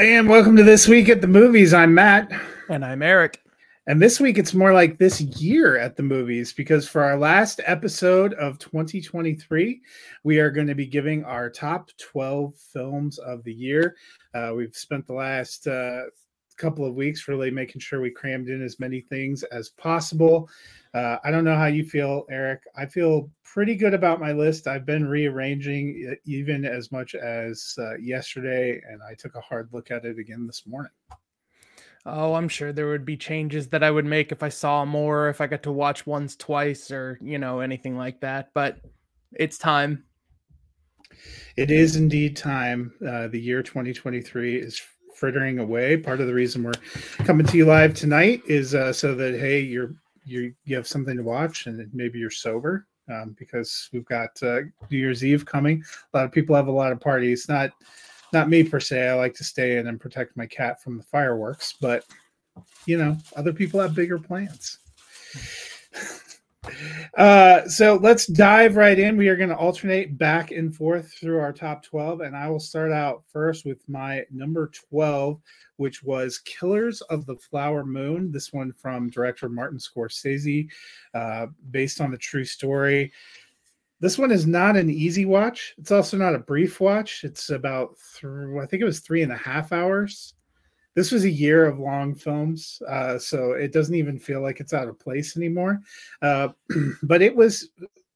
And welcome to this week at the movies. I'm Matt. And I'm Eric. And this week it's more like this year at the movies because for our last episode of 2023, we are going to be giving our top 12 films of the year. Uh, we've spent the last uh, couple of weeks really making sure we crammed in as many things as possible. Uh, I don't know how you feel, Eric. I feel pretty good about my list. I've been rearranging even as much as uh, yesterday, and I took a hard look at it again this morning. Oh, I'm sure there would be changes that I would make if I saw more, if I got to watch once, twice, or you know anything like that. But it's time. It is indeed time. Uh, the year 2023 is frittering away. Part of the reason we're coming to you live tonight is uh, so that hey, you're you you have something to watch and maybe you're sober um, because we've got uh, New Year's Eve coming. A lot of people have a lot of parties. Not not me per se. I like to stay in and protect my cat from the fireworks, but you know, other people have bigger plans. Uh, so let's dive right in. We are going to alternate back and forth through our top 12, and I will start out first with my number 12, which was Killers of the Flower Moon. This one from director Martin Scorsese, uh, based on the true story. This one is not an easy watch. It's also not a brief watch. It's about, th- I think it was three and a half hours. This was a year of long films, uh, so it doesn't even feel like it's out of place anymore. Uh, but it was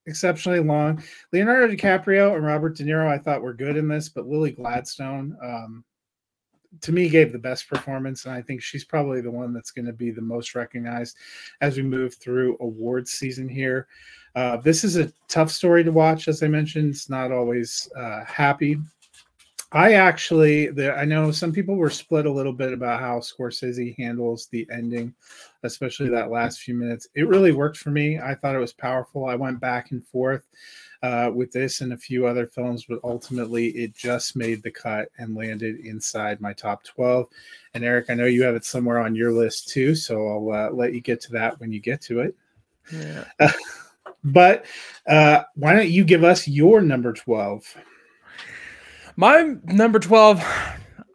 exceptionally long. Leonardo DiCaprio and Robert De Niro, I thought were good in this, but Lily Gladstone, um, to me gave the best performance and i think she's probably the one that's going to be the most recognized as we move through awards season here uh, this is a tough story to watch as i mentioned it's not always uh, happy i actually the, i know some people were split a little bit about how scorsese handles the ending especially that last few minutes it really worked for me i thought it was powerful i went back and forth uh, with this and a few other films, but ultimately it just made the cut and landed inside my top 12. And Eric, I know you have it somewhere on your list too, so I'll uh, let you get to that when you get to it. Yeah. But uh, why don't you give us your number 12? My number 12,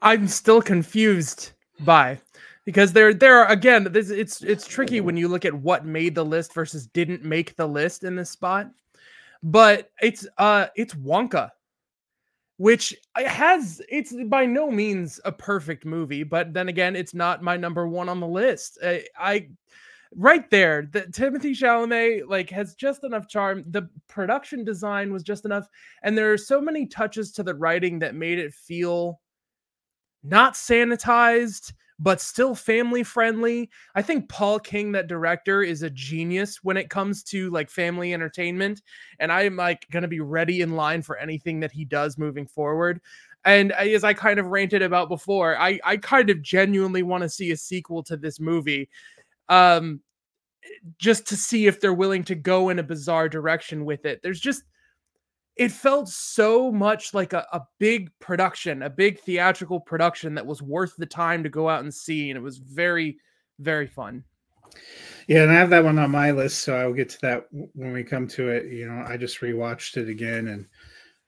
I'm still confused by because there there are again this, it's it's tricky when you look at what made the list versus didn't make the list in this spot but it's uh it's Wonka, which has it's by no means a perfect movie, but then again, it's not my number one on the list. I, I right there, the Timothy Chalamet like has just enough charm. The production design was just enough, and there are so many touches to the writing that made it feel not sanitized but still family friendly. I think Paul King, that director, is a genius when it comes to like family entertainment. And I'm like going to be ready in line for anything that he does moving forward. And as I kind of ranted about before, I, I kind of genuinely want to see a sequel to this movie. Um, just to see if they're willing to go in a bizarre direction with it. There's just it felt so much like a, a big production, a big theatrical production that was worth the time to go out and see. And it was very, very fun. Yeah, and I have that one on my list, so I'll get to that when we come to it. You know, I just rewatched it again, and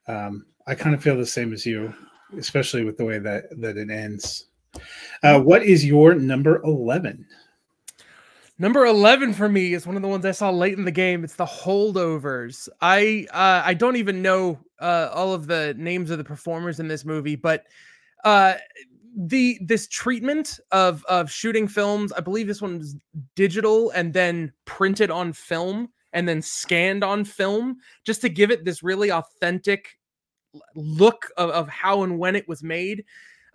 um, I kind of feel the same as you, especially with the way that that it ends. Uh, what is your number eleven? Number 11 for me is one of the ones I saw late in the game. It's the holdovers. I uh, I don't even know uh, all of the names of the performers in this movie, but uh, the this treatment of of shooting films, I believe this one was digital and then printed on film and then scanned on film just to give it this really authentic look of, of how and when it was made.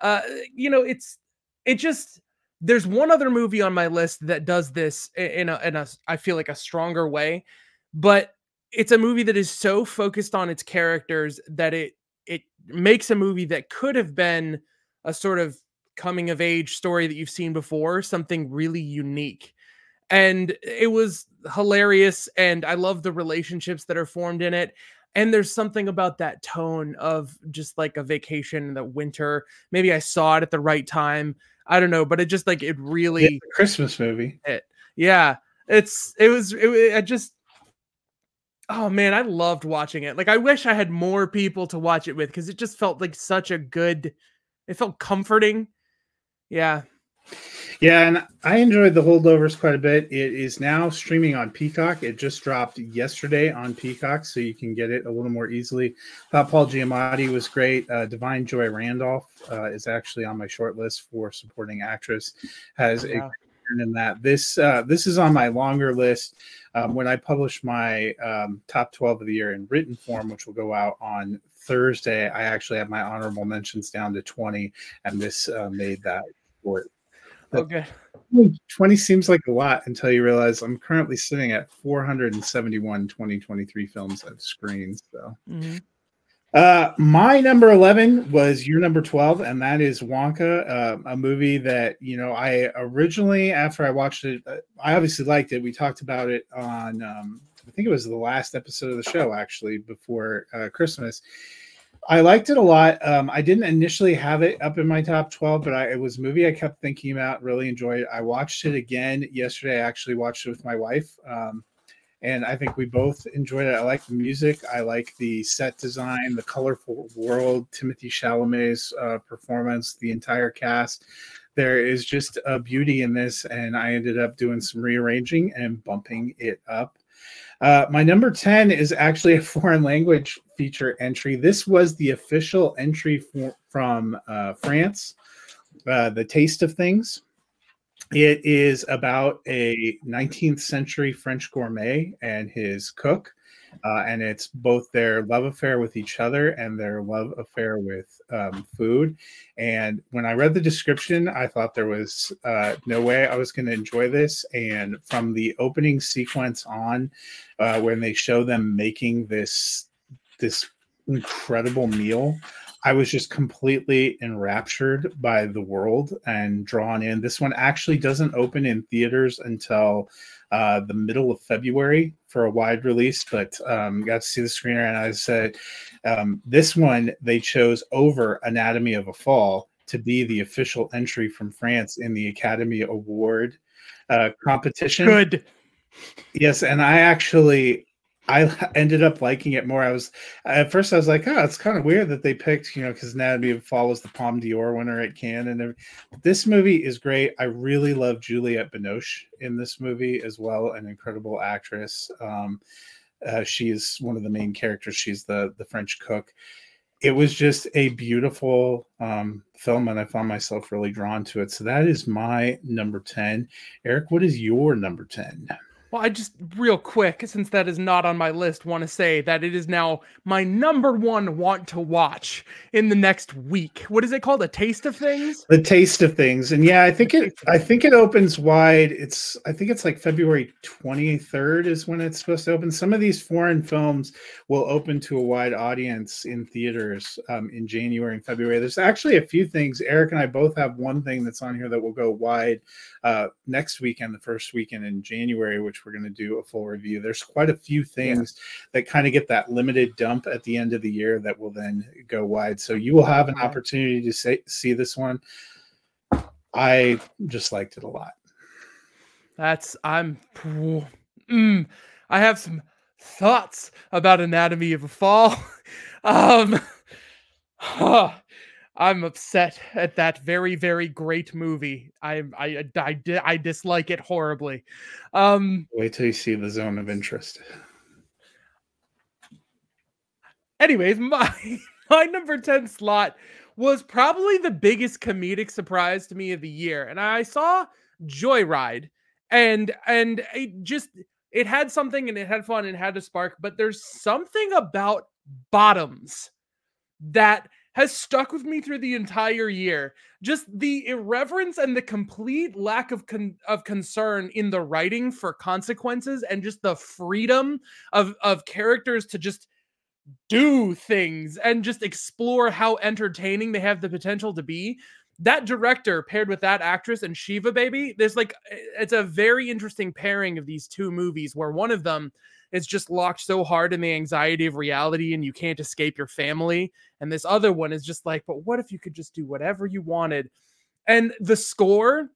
Uh, you know, it's it just there's one other movie on my list that does this in a in a I feel like a stronger way, but it's a movie that is so focused on its characters that it it makes a movie that could have been a sort of coming of age story that you've seen before, something really unique. And it was hilarious and I love the relationships that are formed in it. And there's something about that tone of just like a vacation in the winter. Maybe I saw it at the right time I don't know, but it just like it really Christmas movie. It, yeah, it's it was it, I just oh man, I loved watching it. Like I wish I had more people to watch it with because it just felt like such a good It felt comforting. Yeah. Yeah, and I enjoyed the holdovers quite a bit. It is now streaming on Peacock. It just dropped yesterday on Peacock, so you can get it a little more easily. Thought Paul Giamatti was great. Uh, Da'Vine Joy Randolph uh, is actually on my short list for supporting actress. Has yeah. a in that. This uh, this is on my longer list. Um, when I publish my um, top 12 of the year in written form, which will go out on Thursday, I actually have my honorable mentions down to 20, and this uh, made that short. Okay. 20 seems like a lot until you realize I'm currently sitting at 471 2023 films I've screened. So, mm-hmm. uh, my number 11 was your number 12, and that is Wonka, uh, a movie that, you know, I originally, after I watched it, uh, I obviously liked it. We talked about it on, um, I think it was the last episode of the show, actually, before uh, Christmas I liked it a lot. Um, I didn't initially have it up in my top 12, but I, it was a movie I kept thinking about, really enjoyed. I watched it again yesterday. I actually watched it with my wife. Um, and I think we both enjoyed it. I like the music. I like the set design, the colorful world, Timothy Chalamet's uh, performance, the entire cast. There is just a beauty in this, and I ended up doing some rearranging and bumping it up. Uh, my number 10 is actually a foreign language feature entry. This was the official entry for, from uh, France, uh, The Taste of Things. It is about a 19th century French gourmet and his cook uh, and it's both their love affair with each other and their love affair with um, food. And when I read the description, I thought there was uh, no way I was going to enjoy this. And from the opening sequence on, uh, when they show them making this this incredible meal, I was just completely enraptured by the world and drawn in. This one actually doesn't open in theaters until uh, the middle of February for a wide release, but um, got to see the screener. And I said, um, this one they chose over Anatomy of a Fall to be the official entry from France in the Academy Award uh, competition. Good. Yes, and I actually I ended up liking it more. I was at first I was like, oh, it's kind of weird that they picked, you know, because Anatomy was the Palme d'Or winner at Cannes, and this movie is great. I really love Juliette Binoche in this movie as well, an incredible actress. Um, uh, she's one of the main characters. She's the the French cook. It was just a beautiful um, film, and I found myself really drawn to it. So that is my number ten. Eric, what is your number ten? Well, I just real quick, since that is not on my list, want to say that it is now my number one want to watch in the next week. What is it called? A taste of things? The taste of things. And yeah, I think it I think it opens wide. It's I think it's like February 23rd is when it's supposed to open. Some of these foreign films will open to a wide audience in theaters um, in January and February. There's actually a few things. Eric and I both have one thing that's on here that will go wide uh, next weekend, the first weekend in January, which we're going to do a full review. There's quite a few things yeah. that kind of get that limited dump at the end of the year that will then go wide. So you will have an opportunity to say, see this one. I just liked it a lot. That's I'm. Mm, I have some thoughts about Anatomy of a Fall. um, huh, I'm upset at that very very great movie. I I I, I, I dislike it horribly. Um wait till you see the zone of interest. Anyways, my my number 10 slot was probably the biggest comedic surprise to me of the year. And I saw Joyride and and it just it had something and it had fun and it had a spark, but there's something about bottoms that has stuck with me through the entire year. Just the irreverence and the complete lack of con- of concern in the writing for consequences and just the freedom of of characters to just do things and just explore how entertaining they have the potential to be. That director paired with that actress and Shiva Baby, there's like eh, it's a very interesting pairing of these two movies where one of them is just locked so hard in the anxiety of reality and you can't escape your family. And this other one is just like, but what if you could just do whatever you wanted? And the score,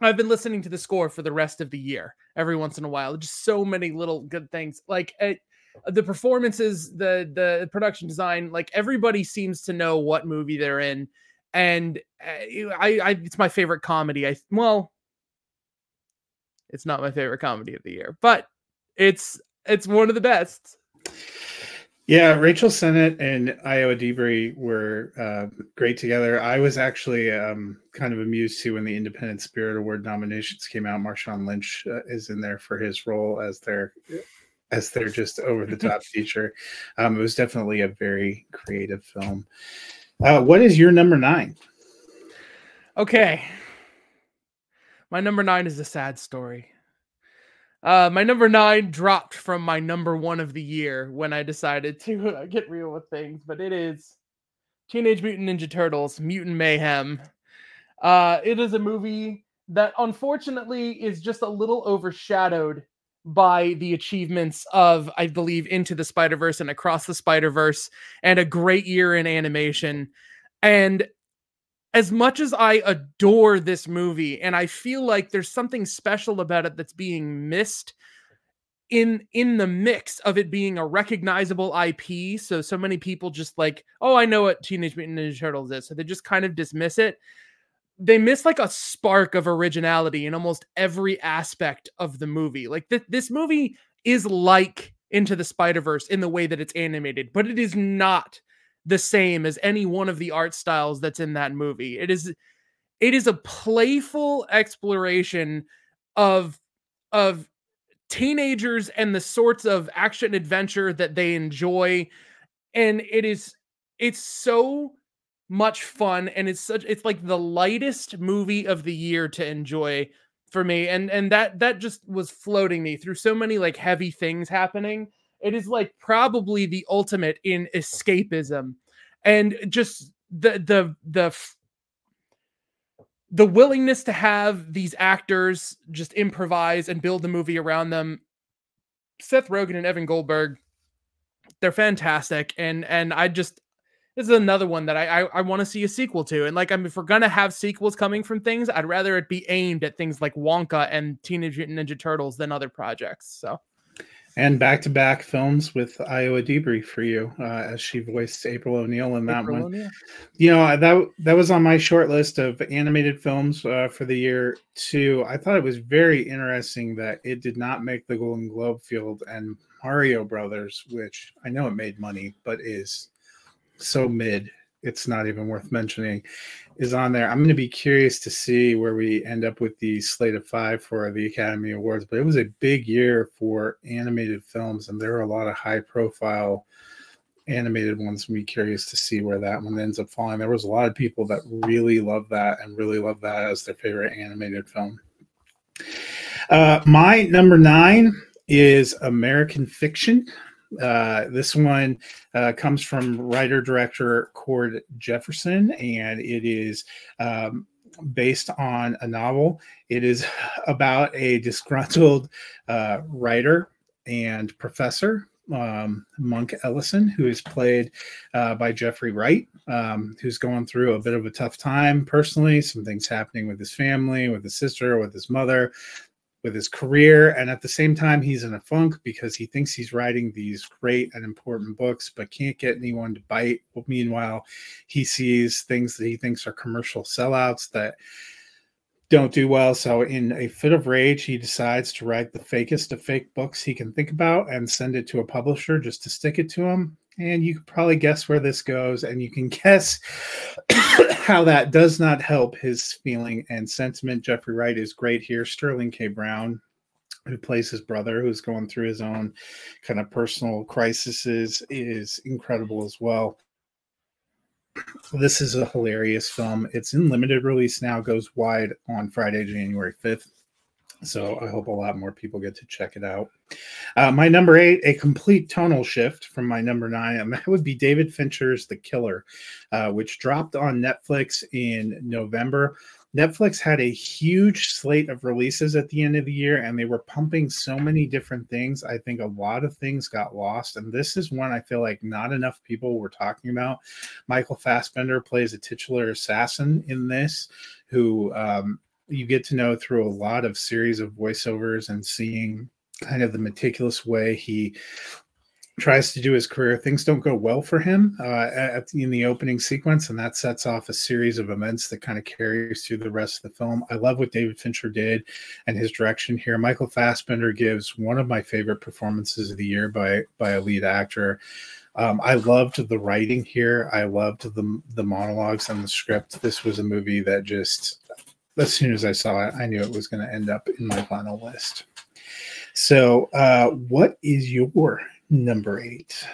I've been listening to the score for the rest of the year every once in a while. Just so many little good things. Like it, the performances, the the production design, like everybody seems to know what movie they're in. and uh, I, I it's my favorite comedy. I well, it's not my favorite comedy of the year, but it's it's one of the best. Yeah, Rachel Sennott and Ayo Edebiri were uh, great together. I was actually um, kind of amused too when the Independent Spirit Award nominations came out. Marshawn Lynch uh, is in there for his role as their as their just over the top feature. Um, it was definitely a very creative film. Uh, what is your number nine? Okay, my number nine is a sad story. Uh, my number nine dropped from my number one of the year when I decided to uh, get real with things, but it is Teenage Mutant Ninja Turtles Mutant Mayhem. Uh, it is a movie that unfortunately is just a little overshadowed by the achievements of, I believe, Into the Spider Verse and Across the Spider Verse, and a great year in animation. And as much as I adore this movie and I feel like there's something special about it that's being missed in in the mix of it being a recognizable IP so so many people just like oh I know what Teenage Mutant Ninja Turtles is. So they just kind of dismiss it. They miss like a spark of originality in almost every aspect of the movie. Like th- this movie is like into the Spider-Verse in the way that it's animated but it is not the same as any one of the art styles that's in that movie. It is it is a playful exploration of of teenagers and the sorts of action adventure that they enjoy. And it is it's so much fun and it's such it's like the lightest movie of the year to enjoy for me. And and that that just was floating me through so many like heavy things happening it is like probably the ultimate in escapism and just the the the the willingness to have these actors just improvise and build the movie around them Seth Rogen and Evan Goldberg they're fantastic and and I just this is another one that I I, I want to see a sequel to. And like, I mean, if we're gonna have sequels coming from things, I'd rather it be aimed at things like Wonka and Teenage Mutant Ninja Turtles than other projects. So and back-to-back films with Ayo Edebiri for you, uh, as she voiced April O'Neil in that April one. O'Neil. You know that that was on my short list of animated films uh, for the year too. I thought it was very interesting that it did not make the Golden Globe field, and Mario Brothers, which I know it made money, but is so mid it's not even worth mentioning, is on there. I'm going to be curious to see where we end up with the slate of five for the Academy Awards. But it was a big year for animated films, and there are a lot of high profile animated ones. I'm curious to see where that one ends up falling. There was a lot of people that really love that and really love that as their favorite animated film. Uh, my number nine is American Fiction. Uh, this one uh, comes from writer director Cord Jefferson, and it is um, based on a novel. It is about a disgruntled uh, writer and professor, um, Monk Ellison, who is played uh, by Jeffrey Wright, um, who's going through a bit of a tough time personally, some things happening with his family, with his sister, with his mother with his career and at the same time he's in a funk because he thinks he's writing these great and important books but can't get anyone to bite. Meanwhile he sees things that he thinks are commercial sellouts that don't do well. So in a fit of rage he decides to write the fakest of fake books he can think about and send it to a publisher just to stick it to him and you can probably guess where this goes and you can guess how that does not help his feeling and sentiment. Jeffrey wright is great here. Sterling k. Brown who plays his brother who's going through his own kind of personal crises is incredible as well. This is a hilarious film. It's in limited release now goes wide on friday january 5th so I hope a lot more people get to check it out. Uh, my number eight, a complete tonal shift from my number nine, and that would be David Fincher's The Killer, uh, which dropped on Netflix in November. Netflix had a huge slate of releases at the end of the year, and they were pumping so many different things. I think a lot of things got lost, and this is one I feel like not enough people were talking about. Michael Fassbender plays a titular assassin in this, who um, you get to know through a lot of series of voiceovers and seeing kind of the meticulous way he tries to do his career. Things don't go well for him uh, at, in the opening sequence, and that sets off a series of events that kind of carries through the rest of the film. I love what David Fincher did and his direction here. Michael Fassbender gives one of my favorite performances of the year by by a lead actor. Um, I loved the writing here. I loved the the monologues and the script. This was a movie that just, as soon as I saw it, I knew it was going to end up in my final list. So, uh, what is your number eight?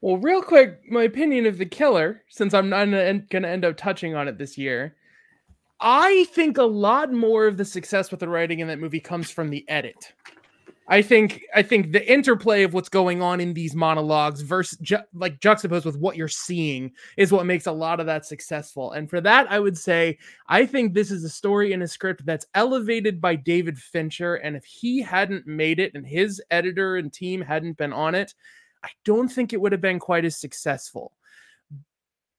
Well, real quick, my opinion of the killer, since I'm not going to end up touching on it this year, I think a lot more of the success with the writing in that movie comes from the edit. I think I think the interplay of what's going on in these monologues versus ju- like juxtaposed with what you're seeing is what makes a lot of that successful. And for that, I would say I think this is a story in a script that's elevated by David Fincher. And if he hadn't made it and his editor and team hadn't been on it, I don't think it would have been quite as successful.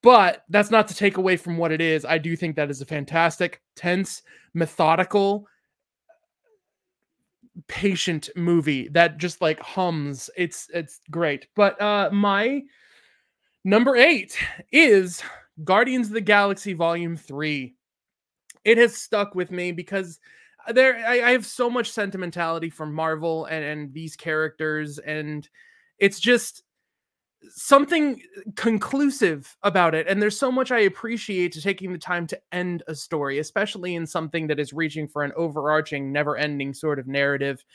But that's not to take away from what it is. I do think that is a fantastic, tense, methodical, patient movie that just like hums. It's it's great. But uh my number 8 is Guardians of the Galaxy Volume 3. It has stuck with me because there I, I have so much sentimentality for Marvel and, and these characters and it's just something conclusive about it and there's so much i appreciate to taking the time to end a story especially in something that is reaching for an overarching never ending sort of narrative.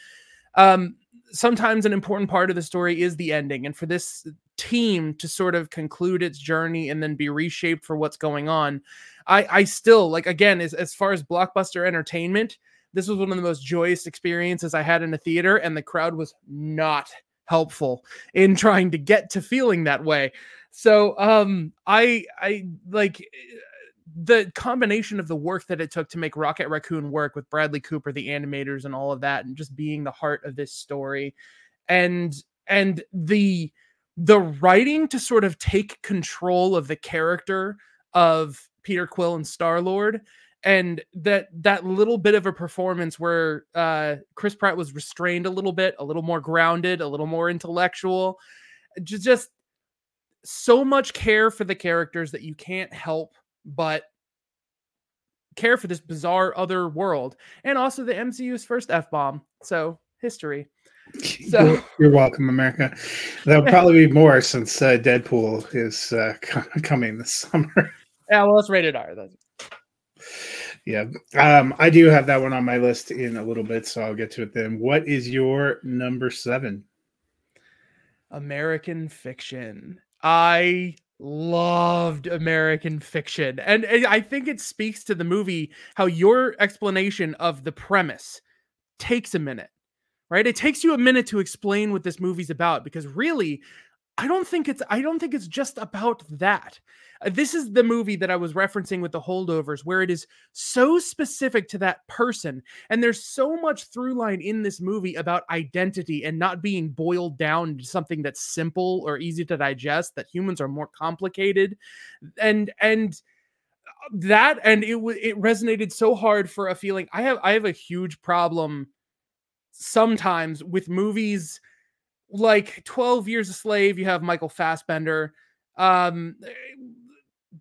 Um sometimes an important part of the story is the ending and for this team to sort of conclude its journey and then be reshaped for what's going on i i still like again as, as far as blockbuster entertainment this was one of the most joyous experiences i had in a theater and the crowd was not helpful in trying to get to feeling that way. So um I I like the combination of the work that it took to make Rocket Raccoon work with Bradley Cooper, the animators, and all of that, and just being the heart of this story, and and the the writing to sort of take control of the character of Peter Quill and Star Lord and that that little bit of a performance where uh, Chris Pratt was restrained a little bit, a little more grounded, a little more intellectual, just just so much care for the characters that you can't help but care for this bizarre other world, and also the MCU's first f bomb. So history. So you're, you're welcome, America. There'll probably be more since uh, Deadpool is uh, coming this summer. Yeah, well, it's rated R. That's yeah. Um, I do have that one on my list in a little bit, so I'll get to it then. What is your number seven? American fiction. I loved American fiction. And I think it speaks to the movie how your explanation of the premise takes a minute, right? It takes you a minute to explain what this movie's about because really, I don't think it's I don't think it's just about that. Uh, this is the movie that I was referencing with the holdovers, where it is so specific to that person. And there's so much through line in this movie about identity and not being boiled down to something that's simple or easy to digest, that humans are more complicated. And, and, uh, that and it it resonated so hard for a feeling i have i have a huge problem sometimes with movies like 12 years a slave you have michael fassbender um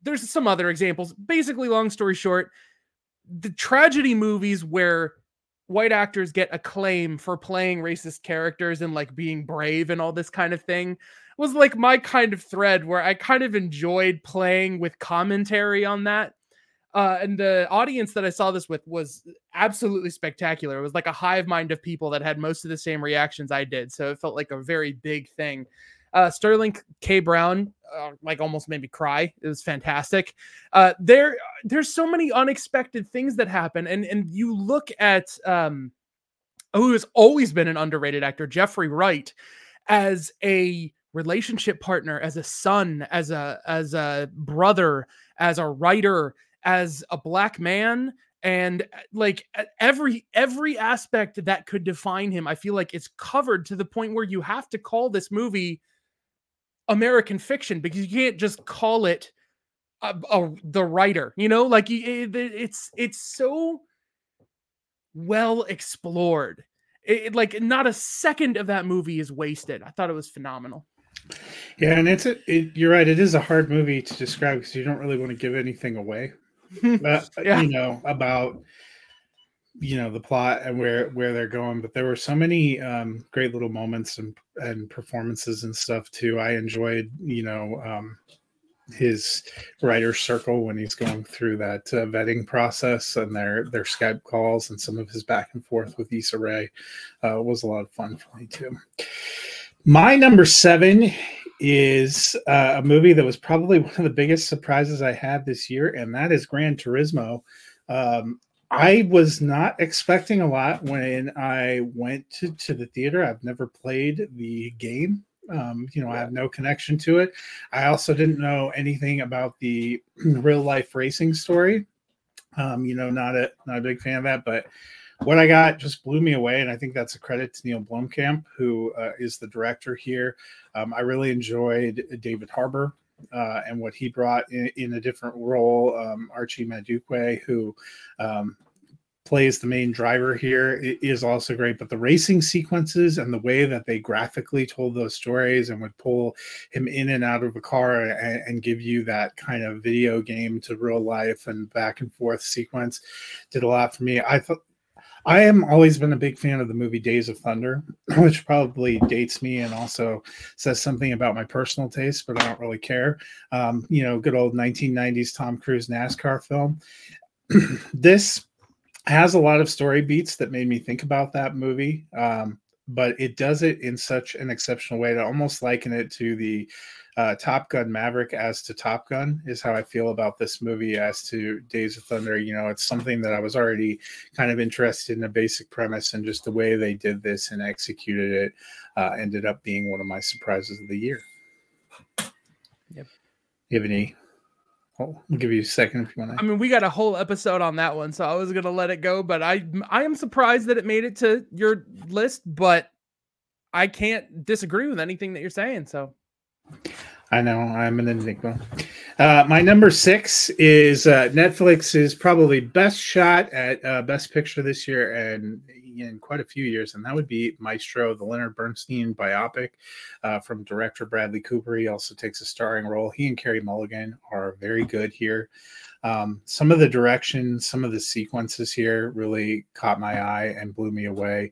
there's some other examples. Basically, long story short, the tragedy movies where white actors get acclaim for playing racist characters and like being brave and all this kind of thing was like my kind of thread where I kind of enjoyed playing with commentary on that. Uh, and the audience that I saw this with was absolutely spectacular. It was like a hive mind of people that had most of the same reactions I did. So it felt like a very big thing. Uh, Sterling K. Brown, uh, like almost made me cry. It was fantastic. Uh, there, there's so many unexpected things that happen, and and you look at um, who has always been an underrated actor, Jeffrey Wright, as a relationship partner, as a son, as a as a brother, as a writer, as a black man and uh, like every every aspect that could define him i feel like it's covered to the point where you have to call this movie American fiction because you can't just call it a, a, the writer, you know, like it, it's it's so well explored. it, like not a second of that movie is wasted. I thought it was phenomenal. Yeah, and it's a, it, you're right. It is a hard movie to describe because you don't really want to give anything away. but, yeah. you know about you know the plot and where where they're going but there were so many um great little moments and and performances and stuff too i enjoyed you know um his writer circle when he's going through that uh, vetting process and their their Skype calls and some of his back and forth with Issa Rae uh, was a lot of fun for me too. My number seven is uh, a movie that was probably one of the biggest surprises I had this year, and that is Gran Turismo. Um, I was not expecting a lot when I went to, to the theater. I've never played the game. Um, you know, I have no connection to it. I also didn't know anything about the real life racing story. Um, you know, not a not a big fan of that, but what I got just blew me away, and I think that's a credit to Neil Blomkamp, who uh, is the director here. Um, I really enjoyed David Harbour uh, and what he brought in, in a different role. Um, Archie Madekwe, who um, plays the main driver here is also great but the racing sequences and the way that they graphically told those stories and would pull him in and out of a car and, and, give you that kind of video game to real life and back and forth sequence did a lot for me i thought I am always been a big fan of the movie Days of Thunder, which probably dates me and also says something about my personal taste, but I don't really care. Um, you know, good old 1990s Tom Cruise NASCAR film. this has a lot of story beats that made me think about that movie. Um, but it does it in such an exceptional way to almost liken it to the uh, Top Gun Maverick as to Top Gun is how I feel about this movie as to Days of Thunder. You know, it's something that I was already kind of interested in a basic premise and just the way they did this and executed it uh, ended up being one of my surprises of the year. Yep. You have any I'll give you a second if you want to. I mean, we got a whole episode on that one, so I was gonna let it go, but I I am surprised that it made it to your list, but I can't disagree with anything that you're saying. So I know I'm an enigma. Uh, my number six is uh, Netflix's probably best shot at uh, Best Picture this year, and in quite a few years, and that would be Maestro, the Leonard Bernstein biopic uh, from director Bradley Cooper. He also takes a starring role. He and Carey Mulligan are very good here. Um, some of the direction, some of the sequences here really caught my eye and blew me away.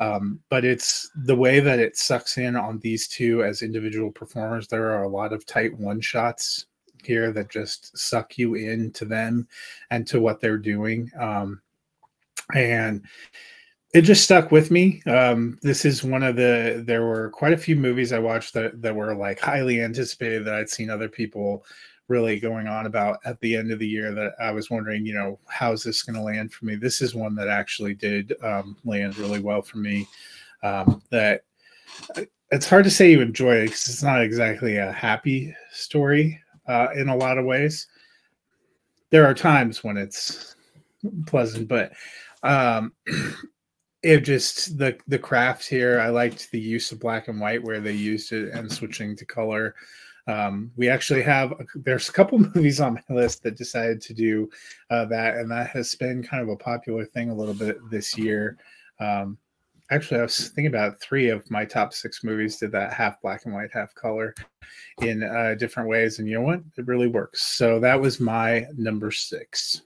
Um, but it's the way that it sucks in on these two as individual performers. There are a lot of tight one shots here that just suck you into them and to what they're doing. Um, and it just stuck with me. Um, this is one of the there were quite a few movies I watched that that were like highly anticipated that I'd seen other people really going on about at the end of the year that I was wondering, you know, how's this going to land for me? This is one that actually did um, land really well for me. Um, that uh, it's hard to say you enjoy it because it's not exactly a happy story uh, in a lot of ways. There are times when it's pleasant, but um, it just the the craft here i liked the use of black and white where they used it and switching to color um, we actually have there's a couple movies on my list that decided to do uh, that and that has been kind of a popular thing a little bit this year. Um, actually i was thinking about three of my top six movies did that half black and white half color in uh, different ways and you know what? It really works. So that was my number six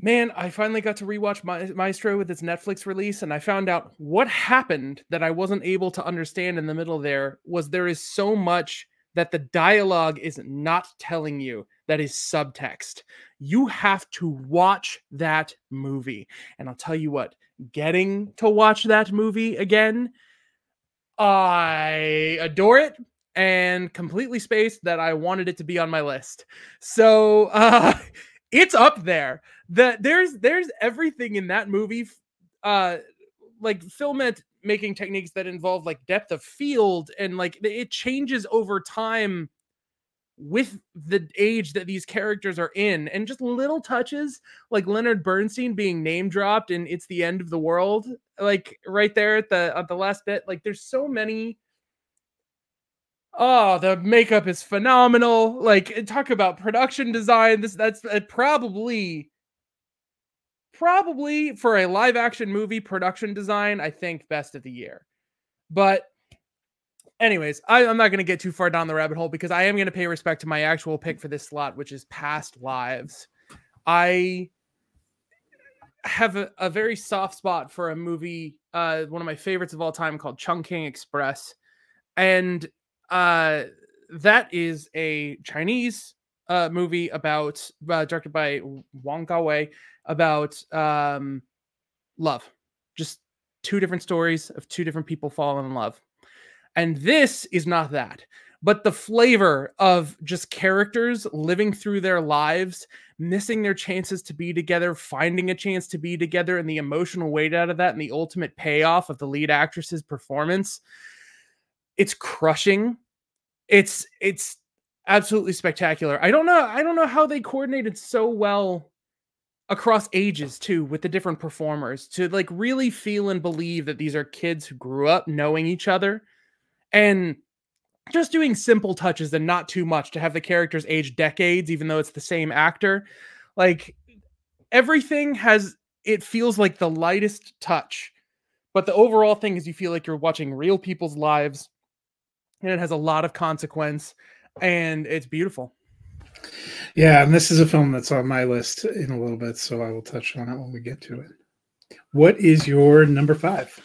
Man, I finally got to rewatch Maestro with its Netflix release, and I found out what happened that I wasn't able to understand in the middle there was there is so much that the dialogue is not telling you that is subtext. You have to watch that movie. And I'll tell you what, getting to watch that movie again, I adore it and completely spaced that I wanted it to be on my list. So, uh, it's up there. That there's there's everything in that movie, uh, like film filmet making techniques that involve like depth of field and like it changes over time with the age that these characters are in and just little touches like Leonard Bernstein being name dropped and it's the end of the world like right there at the at the last bit like there's so many oh the makeup is phenomenal like talk about production design this that's uh, probably probably for a live action movie production design, I think best of the year. But anyways, I, am not going to get too far down the rabbit hole because I am going to pay respect to my actual pick for this slot, which is Past Lives. I have a, a very soft spot for a movie, uh, one of my favorites of all time called Chungking Express. And uh, that is a Chinese uh, movie about, uh, directed by Wong Kar Wai, about um, love. Just two different stories of two different people falling in love. And this is not that, but the flavor of just characters living through their lives, missing their chances to be together, finding a chance to be together, and the emotional weight out of that, and the ultimate payoff of the lead actress's performance. It's crushing. It's it's absolutely spectacular. I don't know. I don't know how they coordinated so well across ages too with the different performers to like really feel and believe that these are kids who grew up knowing each other and just doing simple touches and not too much to have the characters age decades even though it's the same actor like everything has it feels like the lightest touch but the overall thing is you feel like you're watching real people's lives and it has a lot of consequence and it's beautiful. Yeah and this is a film that's on my list in a little bit so i will touch on it when we get to it. What is your number five?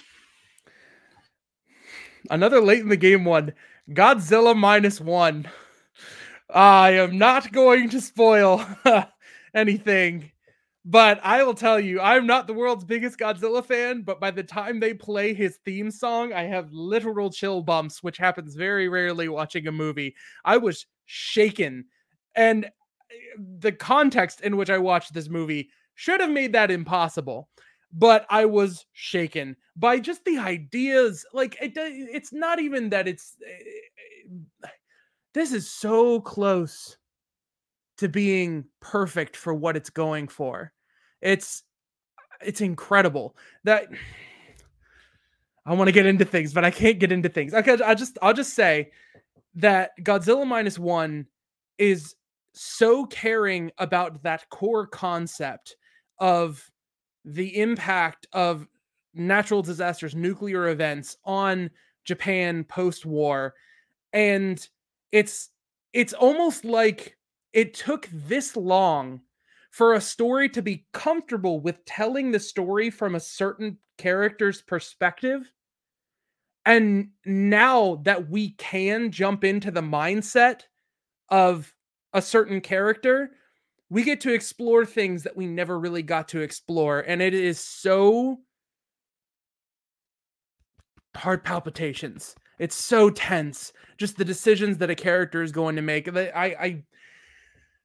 Another late in the game one Godzilla minus one. I am not going to spoil anything, but I will tell you, I'm not the world's biggest Godzilla fan, but by the time they play his theme song, I have literal chill bumps, which happens very rarely watching a movie. I was shaken. And eh, the context in which I watched this movie should have made that impossible but I was shaken by just the ideas. Like it, it's not even that it's. Eh, this is so close to being perfect for what it's going for. It's it's incredible that I want to get into things, but I can't get into things. Okay, I just I'll just say that Godzilla minus one is so caring about that core concept of the impact of natural disasters, nuclear events on Japan post-war. And it's it's almost like it took this long for a story to be comfortable with telling the story from a certain character's perspective. And now that we can jump into the mindset of a certain character, we get to explore things that we never really got to explore and it is so heart palpitations it's so tense just the decisions that a character is going to make i i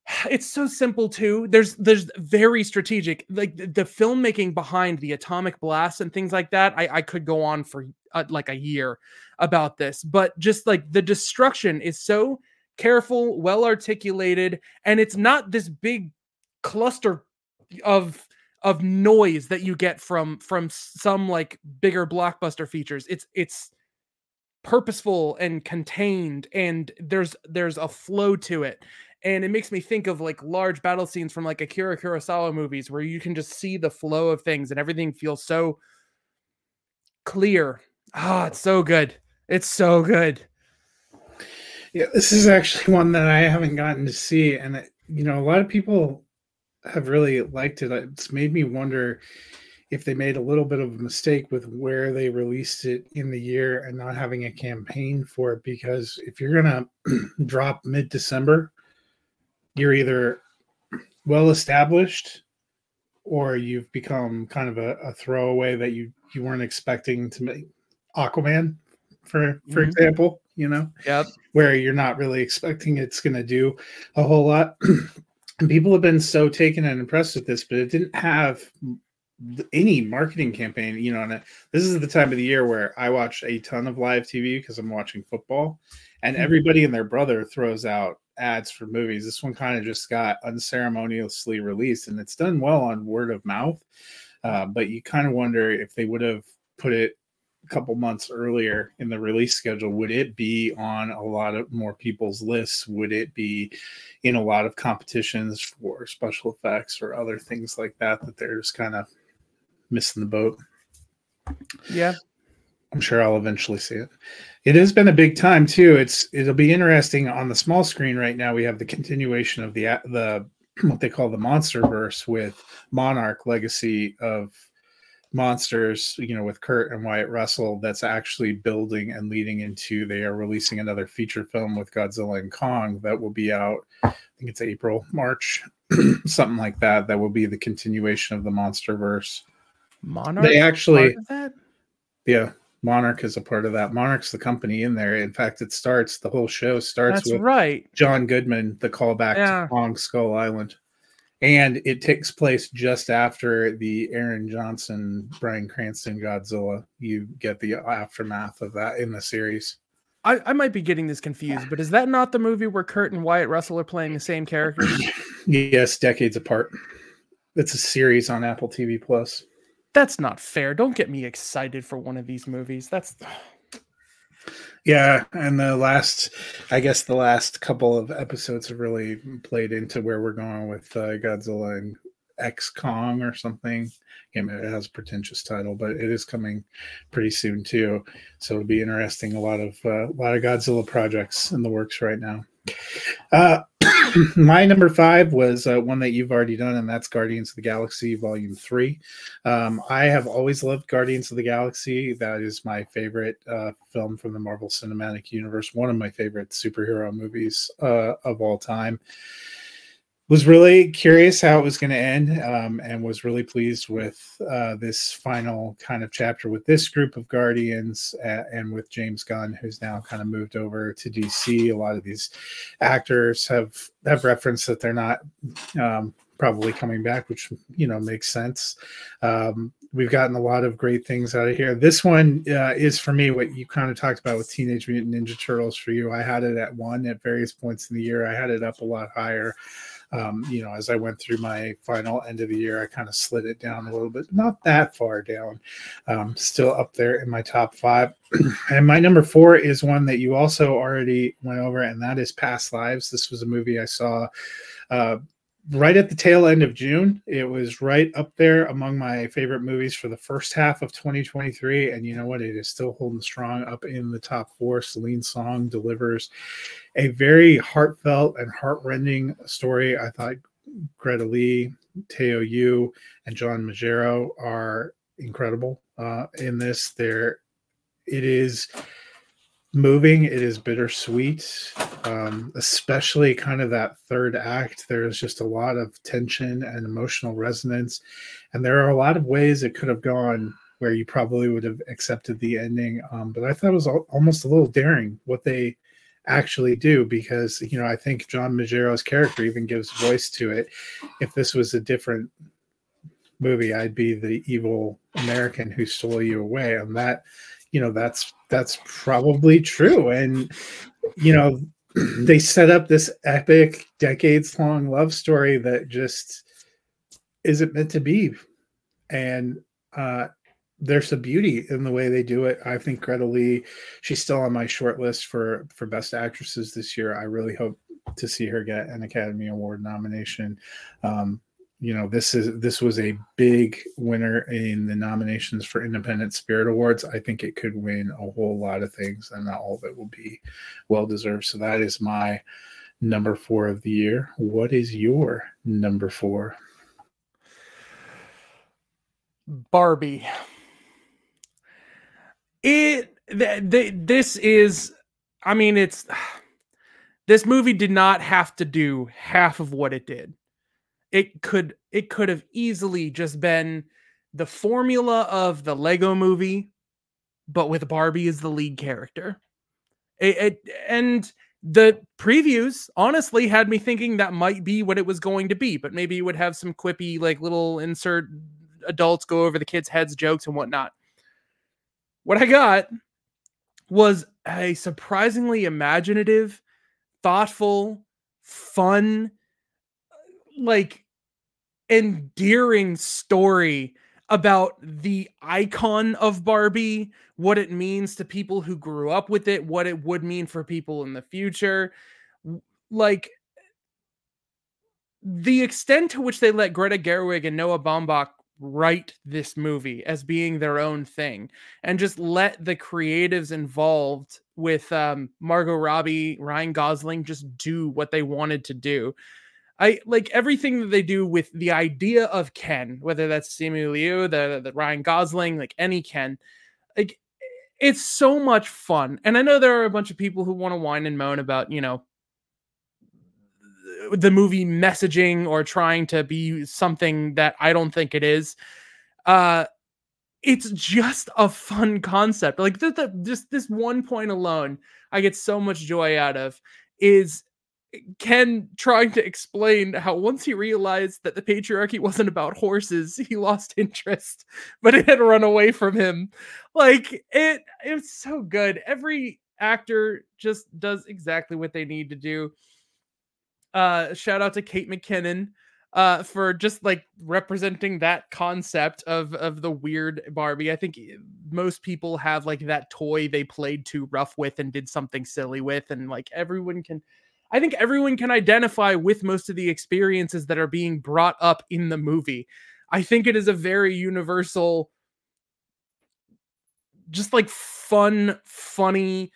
it's so simple too there's there's very strategic like the filmmaking behind the atomic blast and things like that i i could go on for uh, like a year about this but just like the destruction is so careful, well articulated, and it's not this big cluster of of noise that you get from from some like bigger blockbuster features. It's it's purposeful and contained and there's there's a flow to it and it makes me think of like large battle scenes from like Akira Kurosawa movies where you can just see the flow of things and everything feels so clear. Ah, oh, it's so good. It's so good. Yeah, this is actually one that I haven't gotten to see, and it, you know, a lot of people have really liked it. It's made me wonder if they made a little bit of a mistake with where they released it in the year and not having a campaign for it. Because if you're gonna drop mid December, you're either well established or you've become kind of a, a, throwaway that you you weren't expecting to make Aquaman, for for mm-hmm. example you know? Yep. Where you're not really expecting it's going to do a whole lot. and people have been so taken and impressed with this, but it didn't have any marketing campaign, you know. And this is the time of the year where I watch a ton of live TV because I'm watching football, and mm-hmm. everybody and their brother throws out ads for movies. This one kind of just got unceremoniously released, and it's done well on word of mouth. Uh, but you kind of wonder if they would have put it a couple months earlier in the release schedule, would it be on a lot of more people's lists? Would it be in a lot of competitions for special effects or other things like that that they're just kind of missing the boat? Yeah. I'm sure I'll eventually see it. It has been a big time too. It's it'll be interesting on the small screen right now. We have the continuation of the the what they call the monster verse with Monarch Legacy of monsters you know with kurt and wyatt russell that's actually building and leading into they are releasing another feature film with godzilla and kong that will be out i think it's april march something like that that will be the continuation of the monster verse monarch they actually yeah monarch is a part of that monarch's the company in there in fact it starts the whole show starts that's with right john goodman the callback Yeah. to kong skull island and it takes place just after the Aaron Johnson, Bryan Cranston Godzilla. You get the aftermath of that in the series. I, I might be getting this confused, but is that not the movie where Kurt and Wyatt Russell are playing the same characters? Yes, decades apart. It's a series on Apple TV Plus. That's not fair. Don't get me excited for one of these movies. That's Yeah, and the last, I guess, the last couple of episodes have really played into where we're going with uh, Godzilla and X Kong or something. It has a pretentious title, but it is coming pretty soon too. So it'll be interesting. A lot of uh, a lot of Godzilla projects in the works right now. Uh, my number five was uh, one that you've already done, and that's Guardians of the Galaxy Volume Three. Um, I have always loved Guardians of the Galaxy. That is my favorite uh, film from the Marvel Cinematic Universe. One of my favorite superhero movies uh, of all time. Was really curious how it was going to end, um, and was really pleased with uh, this final kind of chapter with this group of Guardians uh, and with James Gunn, who's now kind of moved over to DC. A lot of these actors have have referenced that they're not um, probably coming back, which you know makes sense. Um, we've gotten a lot of great things out of here. This one uh, is for me what you kind of talked about with Teenage Mutant Ninja Turtles. For you, I had it at one at various points in the year. I had it up a lot higher. Um, you know, as I went through my final end of the year, I kind of slid it down a little bit, not that far down. Um, still up there in my top five. and my number four is one that you also already went over, and that is Past Lives. This was a movie I saw uh, right at the tail end of June. It was right up there among my favorite movies for the first half of 2023. And you know what? It is still holding strong up in the top four. Celine Song delivers a very heartfelt and heartrending story. I thought Greta Lee, Teo Yoo, and John Magaro are incredible uh, in this. There, it is moving. It is bittersweet, um, especially kind of that third act. There's just a lot of tension and emotional resonance, and there are a lot of ways it could have gone where you probably would have accepted the ending. Um, but I thought it was al- almost a little daring what they actually do because you know I think John Magaro's character even gives voice to it. If this was a different movie, I'd be the evil American who stole you away, and that you know that's that's probably true and you know they set up this epic decades long love story that just isn't meant to be. And uh there's a beauty in the way they do it. I think greta lee she's still on my short list for for best actresses this year. I really hope to see her get an academy award nomination. Um you know this is this was a big winner in the nominations for independent spirit awards i think it could win a whole lot of things and not all of it will be well deserved so that is my number four of the year what is your number four Barbie. It th- th- this is I mean it's this movie did not have to do half of what it did. It could it could have easily just been the formula of the Lego movie but with Barbie as the lead character. It, it and the previews honestly had me thinking that might be what it was going to be, but maybe it would have some quippy like little insert adults go over the kids' heads jokes and whatnot. What I got was a surprisingly imaginative, thoughtful, fun, like endearing story about the icon of Barbie, what it means to people who grew up with it, what it would mean for people in the future. Like the extent to which they let Greta Gerwig and Noah Baumbach write this movie as being their own thing and just let the creatives involved with um, Margot Robbie, Ryan Gosling just do what they wanted to do. I like everything that they do with the idea of Ken, whether that's Simu Liu, the, the Ryan Gosling, like any Ken. Like it's so much fun. And I know there are a bunch of people who want to whine and moan about, you know, the movie messaging or trying to be something that I don't think it is. Uh it's just a fun concept. Like the, the, just this one point alone, I get so much joy out of is Ken trying to explain how once he realized that the patriarchy wasn't about horses, he lost interest, but it had run away from him. Like it it's so good. Every actor just does exactly what they need to do. Uh shout out to Kate McKinnon uh for just like representing that concept of of the weird Barbie. I think eh, most people have like that toy they played too rough with and did something silly with and like everyone can I think everyone can identify with most of the experiences that are being brought up in the movie. I think it is a very universal, just like fun, funny.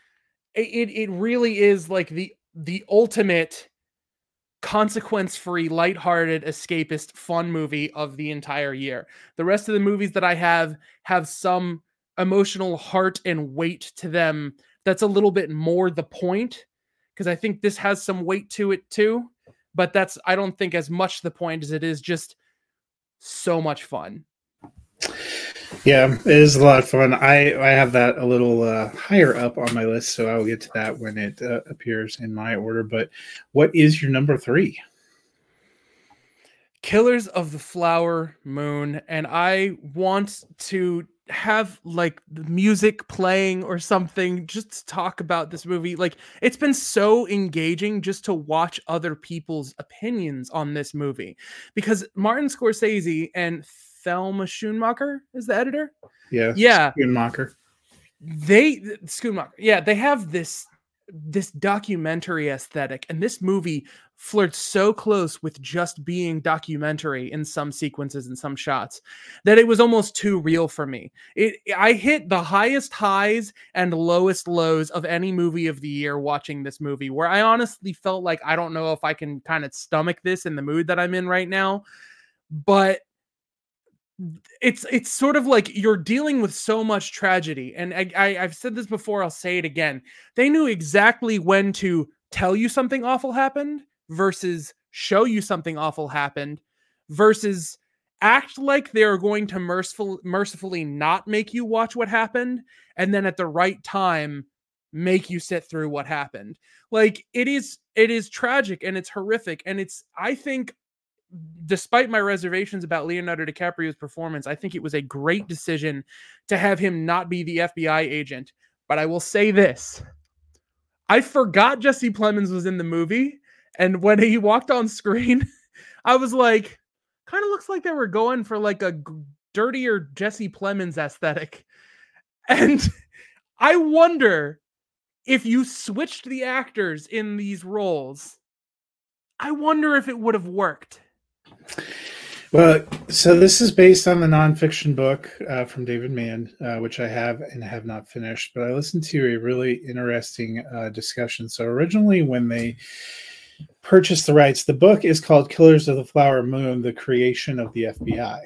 It it really is like the the ultimate consequence-free, lighthearted, escapist, fun movie of the entire year. The rest of the movies that I have have some emotional heart and weight to them that's a little bit more the point because I think this has some weight to it too. But that's I don't think as much the point as it is just so much fun. Yeah, it is a lot of fun. I I have that a little uh, higher up on my list, so I will get to that when it uh, appears in my order. But what is your number three? Killers of the Flower Moon, and I want to have like the music playing or something just to talk about this movie like it's been so engaging just to watch other people's opinions on this movie. Because martin scorsese and thelma schoonmaker is the editor? Yeah yeah. Schoonmaker they schoonmaker yeah they have this this documentary aesthetic and this movie flirts so close with just being documentary in some sequences and some shots that it was almost too real for me. It I hit the highest highs and lowest lows of any movie of the year watching this movie where I honestly felt like I don't know if I can kind of stomach this in the mood that I'm in right now. But it's it's sort of like you're dealing with so much tragedy and I, I i've said this before i'll say it again. They knew exactly when to tell you something awful happened versus show you something awful happened versus act like they're going to merciful mercifully not make you watch what happened and then at the right time make you sit through what happened. Like it is it is tragic and it's horrific and it's i think despite my reservations about Leonardo DiCaprio's performance, I think it was a great decision to have him not be the FBI agent. But I will say this I forgot Jesse Plemons was in the movie. And when he walked on screen, I was like, kind of looks like they were going for like a dirtier Jesse Plemons aesthetic. And I wonder if you switched the actors in these roles, I wonder if it would have worked. Well, so this is based on the nonfiction book uh, from David Grann, uh, which I have and have not finished. But I listened to a really interesting uh, discussion. So originally, when they purchased the rights, the book is called "Killers of the Flower Moon: The Creation of the FBI."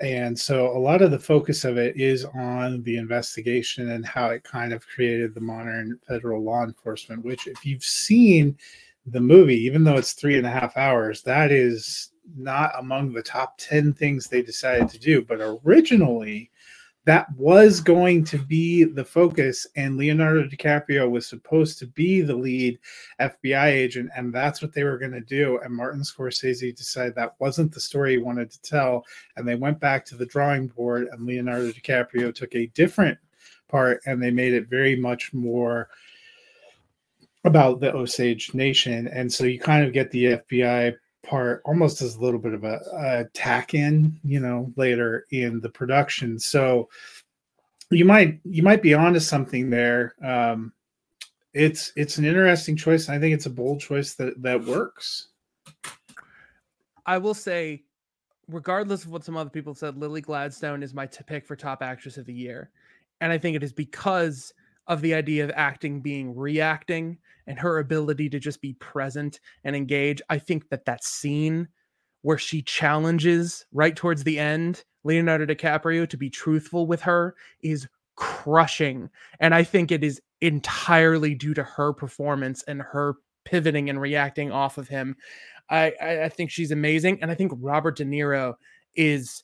And so a lot of the focus of it is on the investigation and how it kind of created the modern federal law enforcement, which, if you've seen the movie, even though it's three and a half hours, that is not among the top 10 things they decided to do. But originally, that was going to be the focus, and Leonardo DiCaprio was supposed to be the lead FBI agent, and that's what they were going to do. And Martin Scorsese decided that wasn't the story he wanted to tell, and they went back to the drawing board, and Leonardo DiCaprio took a different part, and they made it very much more about the Osage Nation, and so you kind of get the FBI part almost as a little bit of a, a tack in, you know, later in the production. So you might you might be onto something there. Um, it's it's an interesting choice. I think it's a bold choice that that works. I will say, regardless of what some other people said, Lily Gladstone is my t- pick for top actress of the year, and I think it is because of the idea of acting being reacting and her ability to just be present and engage. I think that that scene where she challenges right towards the end Leonardo DiCaprio to be truthful with her is crushing. And I think it is entirely due to her performance and her pivoting and reacting off of him. I, I, I think she's amazing. And I think Robert De Niro is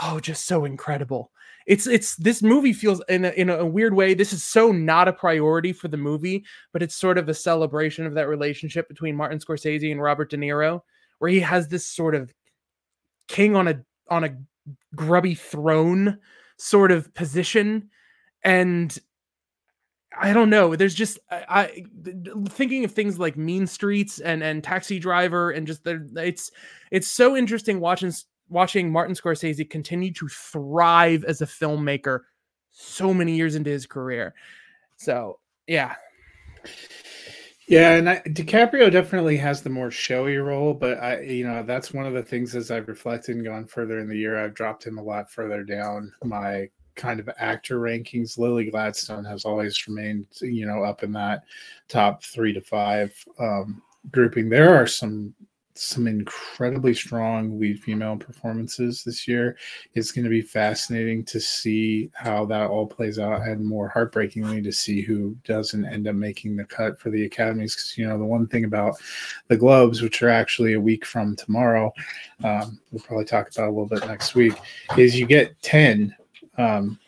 oh just so incredible it's it's this movie feels in a, in a weird way this is so not a priority for the movie but it's sort of a celebration of that relationship between martin scorsese and robert de niro where he has this sort of king on a on a grubby throne sort of position and I don't know. There's just I, I, thinking of things like Mean Streets and and Taxi Driver and just the it's it's so interesting watching watching Martin Scorsese continue to thrive as a filmmaker so many years into his career. So, yeah. Yeah, and I, DiCaprio definitely has the more showy role, but I, you know, that's one of the things as I've reflected and gone further in the year, I've dropped him a lot further down my kind of actor rankings. Lily Gladstone has always remained, you know, up in that top three to five um, grouping. There are some some incredibly strong lead female performances this year. It's going to be fascinating to see how that all plays out, and more heartbreakingly to see who doesn't end up making the cut for the academies. Because you know the one thing about the Globes, which are actually a week from tomorrow, um, we'll probably talk about a little bit next week, is you get ten um,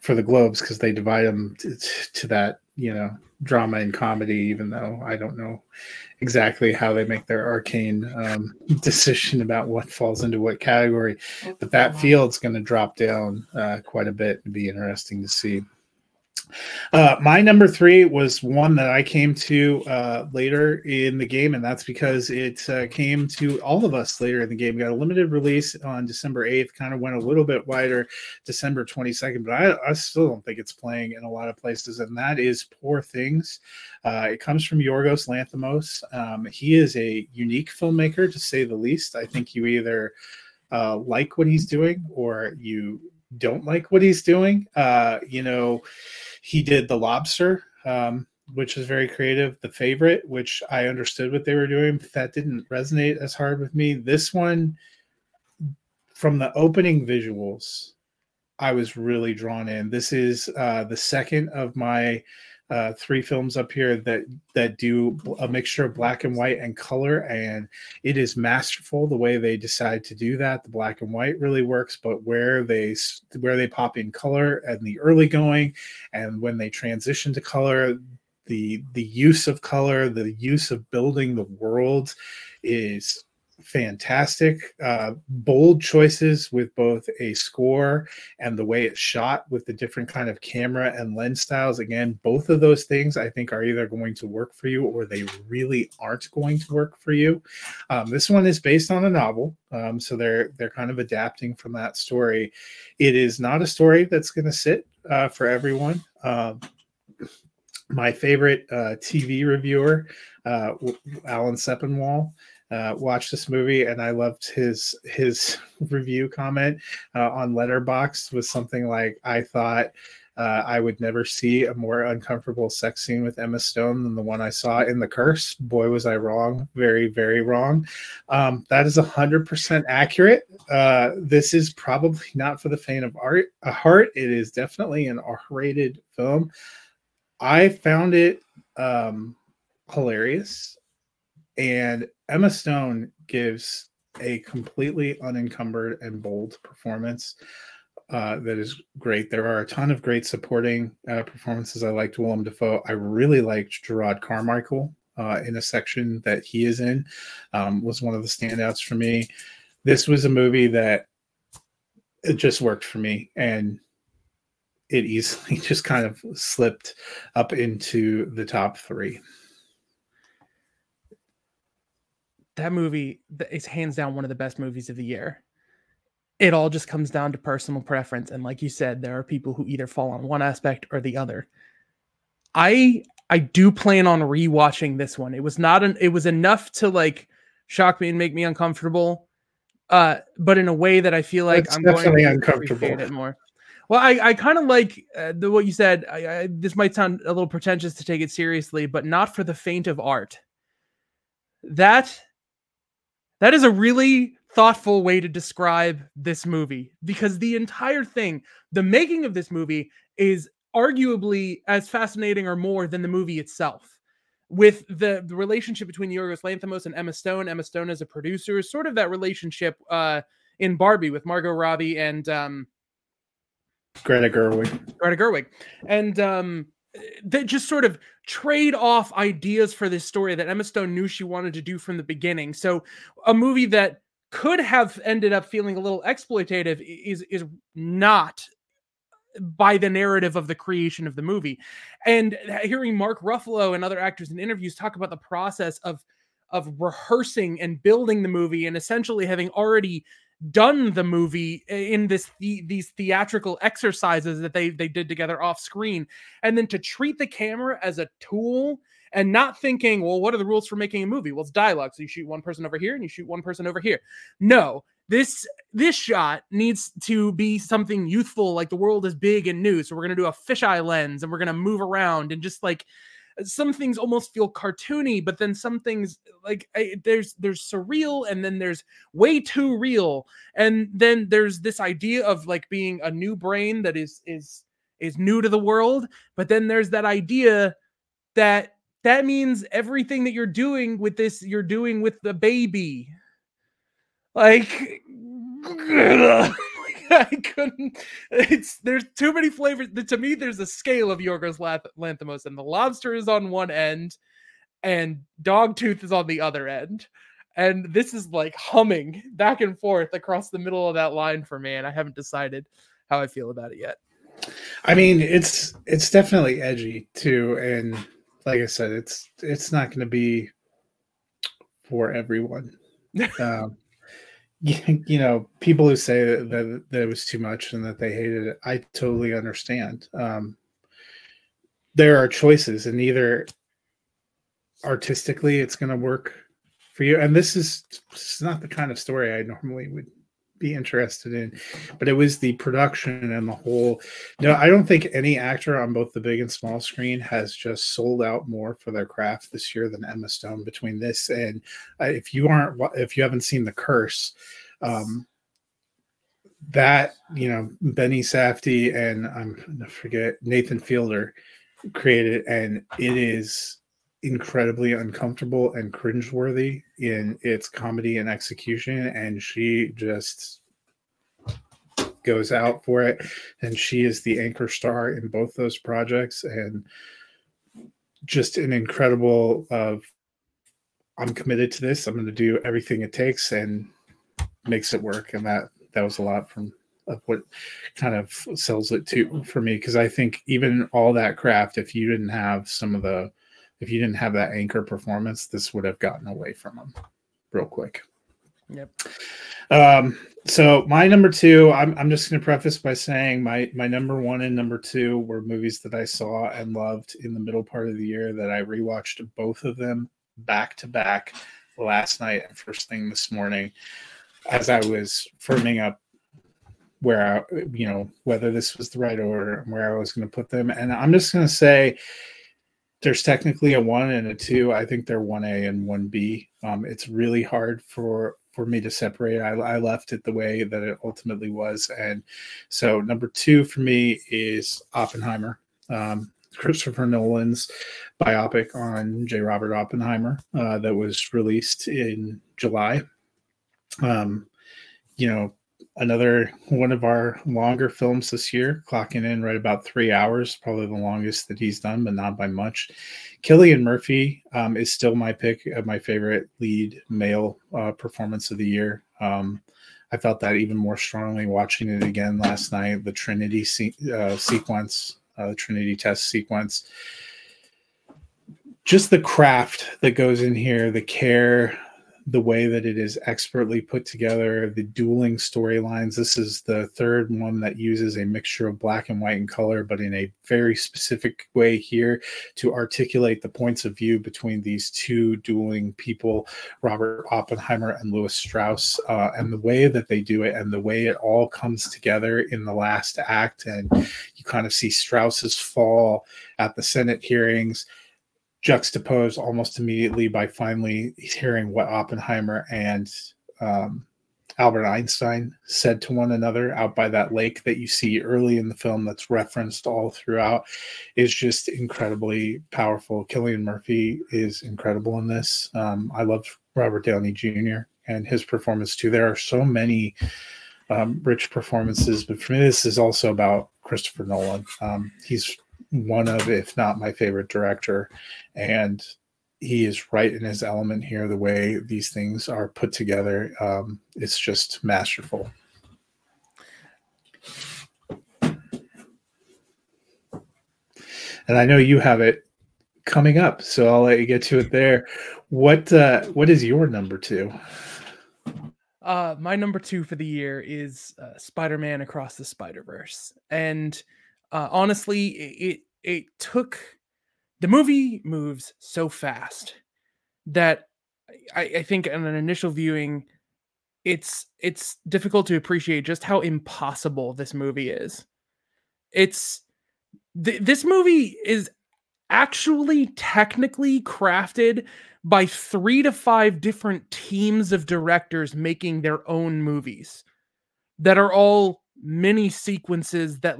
for the Globes because they divide them to, to that you know drama and comedy. Even though I don't know exactly how they make their arcane um, decision about what falls into what category. But that field's going to drop down uh, quite a bit and be interesting to see. Uh, my number three was one that I came to uh, later in the game, and that's because it uh, came to all of us later in the game. We got a limited release on December 8th, kind of went a little bit wider December 22nd, but I, I still don't think it's playing in a lot of places, and that is Poor Things. Uh, it comes from Yorgos Lanthimos. Um, he is a unique filmmaker, to say the least. I think you either uh, like what he's doing or you don't like what he's doing. Uh, you know, he did The Lobster, um, which is very creative. The Favorite, which I understood what they were doing, but that didn't resonate as hard with me. This one, from the opening visuals, I was really drawn in. This is uh, the second of my uh, three films up here that that do a mixture of black and white and color, and it is masterful the way they decide to do that. The black and white really works, but where they where they pop in color and the early going, and when they transition to color, the the use of color, the use of building the world is fantastic. Uh, bold choices with both a score and the way it's shot with the different kind of camera and lens styles. Again, both of those things I think are either going to work for you or they really aren't going to work for you. Um, this one is based on a novel, um, so they're they're kind of adapting from that story. It is not a story that's going to sit uh, for everyone. Um, my favorite uh, TV reviewer, uh, Alan Sepinwall, uh, watched this movie and I loved his his review comment uh, on Letterboxd was something like I thought uh, I would never see a more uncomfortable sex scene with Emma Stone than the one I saw in The Curse. Boy, was I wrong! Very, very wrong. Um, that is hundred percent accurate. Uh, this is probably not for the faint of art, a heart. It is definitely an R-rated film. I found it um, hilarious and Emma Stone gives a completely unencumbered and bold performance uh, that is great. There are a ton of great supporting uh, performances. I liked Willem Dafoe. I really liked Jerrod Carmichael uh, in a section that he is in. Um, was one of the standouts for me. This was a movie that it just worked for me, and it easily just kind of slipped up into the top three. That movie is hands down one of the best movies of the year. It all just comes down to personal preference. And like you said, there are people who either fall on one aspect or the other. I I do plan on rewatching this one. It was not an it was enough to like shock me and make me uncomfortable. Uh, but in a way that I feel like It's I'm going definitely to uncomfortable. appreciate it more. Well, I, I kind of like uh, the what you said. I, I, this might sound a little pretentious to take it seriously, but not for the faint of art. That that is a really thoughtful way to describe this movie because the entire thing, the making of this movie, is arguably as fascinating or more than the movie itself. With the, the relationship between Yorgos Lanthimos and Emma Stone, Emma Stone as a producer, is sort of that relationship uh, in Barbie with Margot Robbie and um, Greta Gerwig. Greta Gerwig, and um, they just sort of trade off ideas for this story that Emma Stone knew she wanted to do from the beginning. So, a movie that could have ended up feeling a little exploitative is is not by the narrative of the creation of the movie. And hearing Mark Ruffalo and other actors in interviews talk about the process of of rehearsing and building the movie and essentially having already done the movie in this the, these theatrical exercises that they they did together off screen and then to treat the camera as a tool and not thinking well what are the rules for making a movie? Well it's dialogue. So you shoot one person over here and you shoot one person over here. No this this shot needs to be something youthful like the world is big and new. So we're going to do a fisheye lens and we're going to move around and just like some things almost feel cartoony but then some things like I, there's there's surreal and then there's way too real. And then there's this idea of like being a new brain that is is is new to the world but then there's that idea that that means everything that you're doing with this you're doing with the baby. Like I couldn't. It's there's too many flavors. To me, there's a scale of Yorgos Lath- Lanthimos, and the lobster is on one end, and Dogtooth is on the other end. And this is like humming back and forth across the middle of that line for me, and I haven't decided how I feel about it yet. I mean, it's it's definitely edgy too, and like I said, it's it's not going to be for everyone. um, you, know, people who say that, that, that it was too much and that they hated it, I totally understand. Um, there are choices, and either artistically it's going to work for you, and this is, this is not the kind of story I normally would be interested in but it was the production and the whole no i don't think any actor on both the big and small screen has just sold out more for their craft this year than emma stone between this and uh, if you aren't if you haven't seen the curse um that you know benny safdie and i'm I forget nathan fielder created and it is incredibly uncomfortable and cringeworthy in its comedy and execution and she just goes out for it and she is the anchor star in both those projects and just an incredible of i'm committed to this. I'm going to do everything it takes and makes it work and that that was a lot from of what kind of sells it to for me because i think even all that craft if you didn't have some of the if you didn't have that anchor performance, this would have gotten away from him real quick. Yep. Um, so my number two, I'm, I'm just going to preface by saying my my number one and number two were movies that I saw and loved in the middle part of the year that I rewatched both of them back to back last night and first thing this morning as I was firming up where I, you know whether this was the right order and where I was going to put them. And I'm just going to say there's technically a one and a two. I think they're one A and one B. Um, it's really hard for for me to separate. I, I left it the way that it ultimately was, and so number two for me is Oppenheimer. Um, Christopher Nolan's biopic on J. Robert Oppenheimer uh, that was released in July. Um, you know, another one of our longer films this year, clocking in right about three hours, probably the longest that he's done, but not by much. Cillian Murphy um, is still my pick of my favorite lead male uh, performance of the year. Um, I felt that even more strongly watching it again last night. The Trinity se- uh, sequence, uh, the Trinity test sequence, just the craft that goes in here, the care, the way that it is expertly put together, the dueling storylines. This is the third one that uses a mixture of black and white and color, but in a very specific way here to articulate the points of view between these two dueling people, Robert Oppenheimer and Lewis Strauss, uh, and the way that they do it and the way it all comes together in the last act. And you kind of see Strauss's fall at the Senate hearings juxtaposed almost immediately by finally hearing what Oppenheimer and um, Albert Einstein said to one another out by that lake that you see early in the film that's referenced all throughout is just incredibly powerful. Cillian Murphy is incredible in this. Um, I love Robert Downey Jr. and his performance too. There are so many um, rich performances, but for me, this is also about Christopher Nolan. Um, he's one of, if not my favorite director. And he is right in his element here. The way these things are put together, um, it's just masterful. And I know you have it coming up, so I'll let you get to it there. What uh, what is your number two? Uh, my number two for the year is uh, Spider-Man Across the Spider-Verse, and uh, honestly, it it took the movie moves so fast that I, I think on an initial viewing, it's it's difficult to appreciate just how impossible this movie is. It's th- this movie is actually technically crafted by three to five different teams of directors making their own movies that are all mini sequences that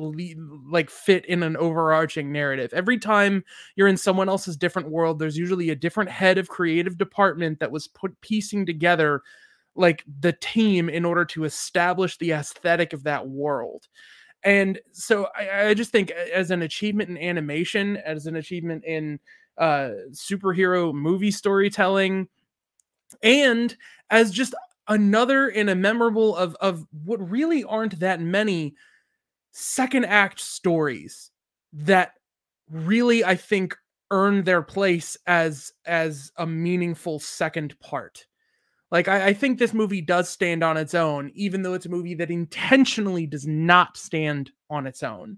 like fit in an overarching narrative. Every time you're in someone else's different world, there's usually a different head of creative department that was put piecing together like the team in order to establish the aesthetic of that world. And so I, I just think as an achievement in animation, as an achievement in uh superhero movie storytelling, and as just another in a memorable of of what really aren't that many second act stories that really I think earn their place as as a meaningful second part. Like I, I, think this movie does stand on its own, even though it's a movie that intentionally does not stand on its own.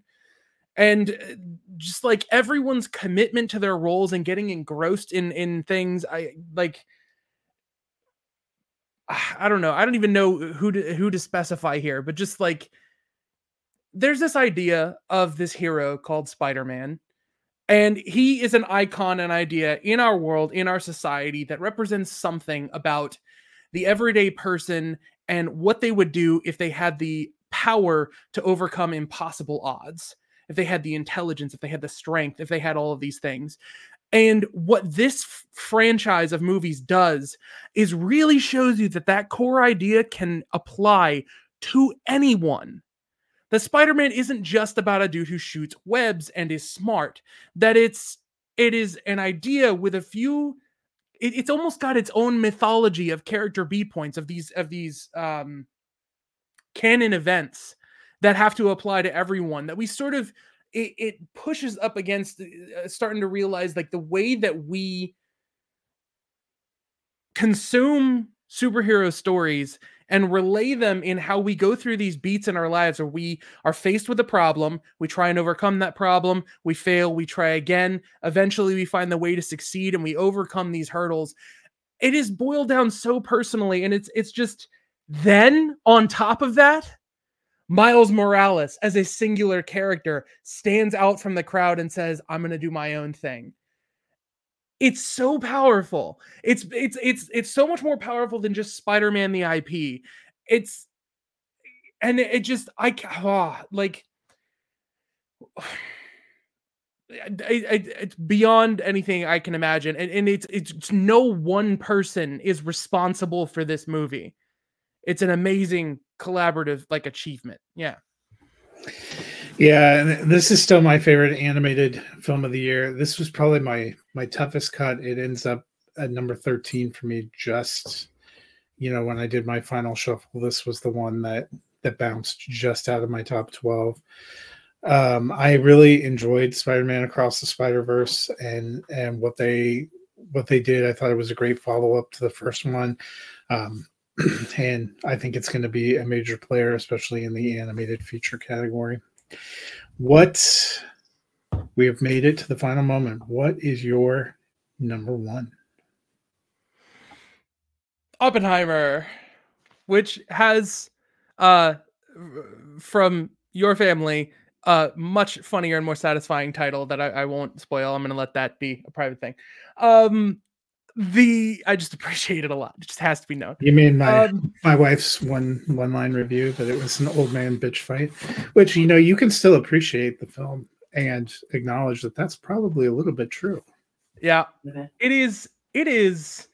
And uh, just like everyone's commitment to their roles and getting engrossed in in things, I like I don't know. I don't even know who to who to specify here, but just like there's this idea of this hero called Spider-Man and he is an icon an idea in our world, in our society that represents something about the everyday person and what they would do if they had the power to overcome impossible odds. If they had the intelligence, if they had the strength, if they had all of these things. And what this f- franchise of movies does is really shows you that that core idea can apply to anyone. That Spider-Man isn't just about a dude who shoots webs and is smart. That it's it is an idea with a few it, it's almost got its own mythology of character B points of these of these um canon events that have to apply to everyone that we sort of it, it pushes up against uh, starting to realize like the way that we consume superhero stories and relay them in how we go through these beats in our lives where we are faced with a problem we try and overcome that problem we fail we try again eventually we find the way to succeed and we overcome these hurdles. It is boiled down so personally and it's it's just then on top of that Miles Morales as a singular character stands out from the crowd and says, "I'm going to do my own thing." It's so powerful. It's it's it's it's so much more powerful than just Spider-Man the IP. It's and it just I oh, like it's beyond anything I can imagine, and, and it's it's no one person is responsible for this movie. It's an amazing collaborative like achievement. Yeah. Yeah, and this is still my favorite animated film of the year. This was probably my my toughest cut. It ends up at number 13 for me just you know when I did my final shuffle this was the one that that bounced just out of my top 12. Um I really enjoyed Spider-Man Across the Spider-Verse and and what they what they did. I thought it was a great follow up to the first one. Um, and I think it's going to be a major player, especially in the animated feature category. What we have made it to the final moment. What is your number one? Oppenheimer, which has uh from your family a much funnier and more satisfying title that I, I won't spoil. I'm gonna let that be a private thing. Um the I just appreciate it a lot. It just has to be known. You mean my um, my wife's one one line review that it was an old man bitch fight, which you know you can still appreciate the film and acknowledge that that's probably a little bit true. Yeah, it is. It is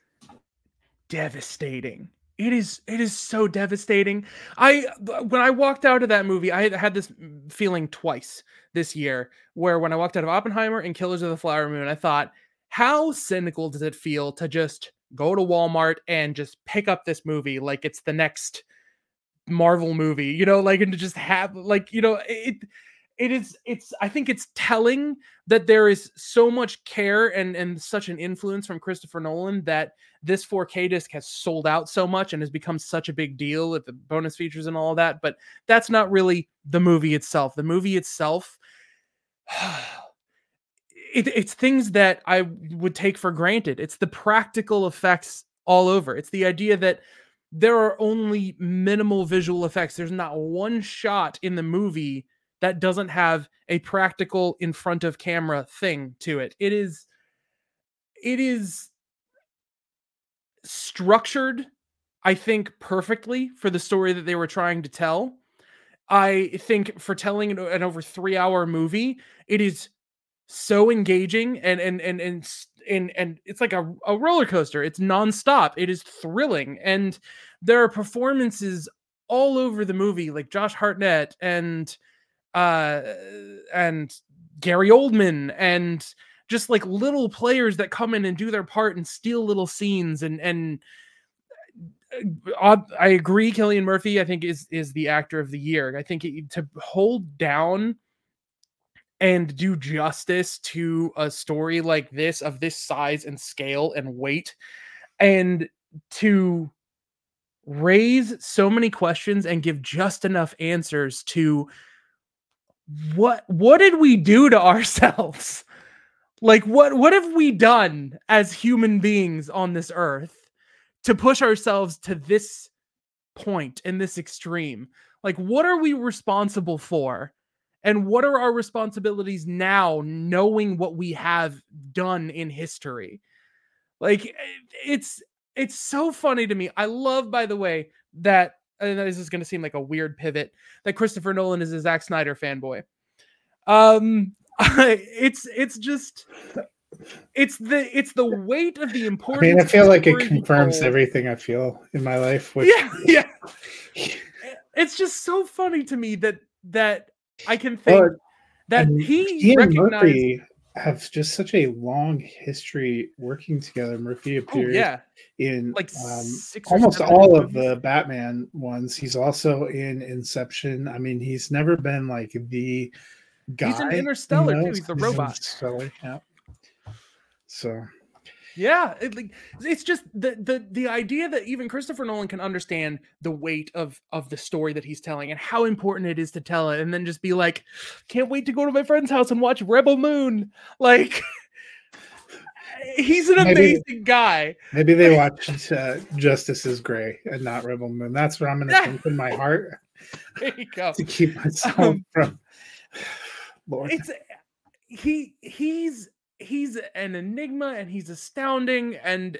devastating. It is. It is so devastating. I when I walked out of that movie, I had this feeling twice this year, where when I walked out of Oppenheimer and Killers of the Flower Moon, I thought, how cynical does it feel to just go to Walmart and just pick up this movie like it's the next Marvel movie, you know, like and to just have like you know it it is it's i think it's telling that there is so much care and and such an influence from christopher nolan that this 4k disc has sold out so much and has become such a big deal with the bonus features and all that but that's not really the movie itself. The movie itself it, it's things that i would take for granted it's the practical effects all over it's the idea that there are only minimal visual effects there's not one shot in the movie that doesn't have a practical in front of camera thing to it. It is it is structured I think perfectly for the story that they were trying to tell. I think for telling an, an over 3 hour movie, it is so engaging and and and and and, and it's like a, a roller coaster. It's nonstop. It is thrilling. And there are performances all over the movie, like Josh Hartnett and uh, and Gary Oldman and just like little players that come in and do their part and steal little scenes and and uh, I agree. Cillian Murphy, I think, is is the actor of the year. I think it, to hold down and do justice to a story like this of this size and scale and weight, and to raise so many questions and give just enough answers to what what did we do to ourselves? Like what what have we done as human beings on this earth to push ourselves to this point in this extreme? Like what are we responsible for? And what are our responsibilities now knowing what we have done in history? Like it's it's so funny to me. I love by the way that and this is going to seem like a weird pivot that Christopher Nolan is a Zack Snyder fanboy. Um, it's it's just it's the it's the weight of the importance. I mean, I feel like it confirms everything I feel in my life. Which... Yeah, yeah. it's just so funny to me that that I can think that he recognized. Murphy have just such a long history working together. Murphy oh, appeared oh, yeah. in like um, almost all movies. of the Batman ones. He's also in Inception. I mean, he's never been like the guy. He's an Interstellar you know? too. He's the robot. Interstellar, yeah. So yeah, it, like it's just the the the idea that even Christopher Nolan can understand the weight of of the story that he's telling and how important it is to tell it, and then just be like, can't wait to go to my friend's house and watch Rebel Moon. Like, he's an maybe, amazing guy. Maybe they watched uh, Justice is Gray and not Rebel Moon. That's what I'm going to think in my heart. There you go. to keep myself um, from. Lord. It's he he's he's an enigma and he's astounding and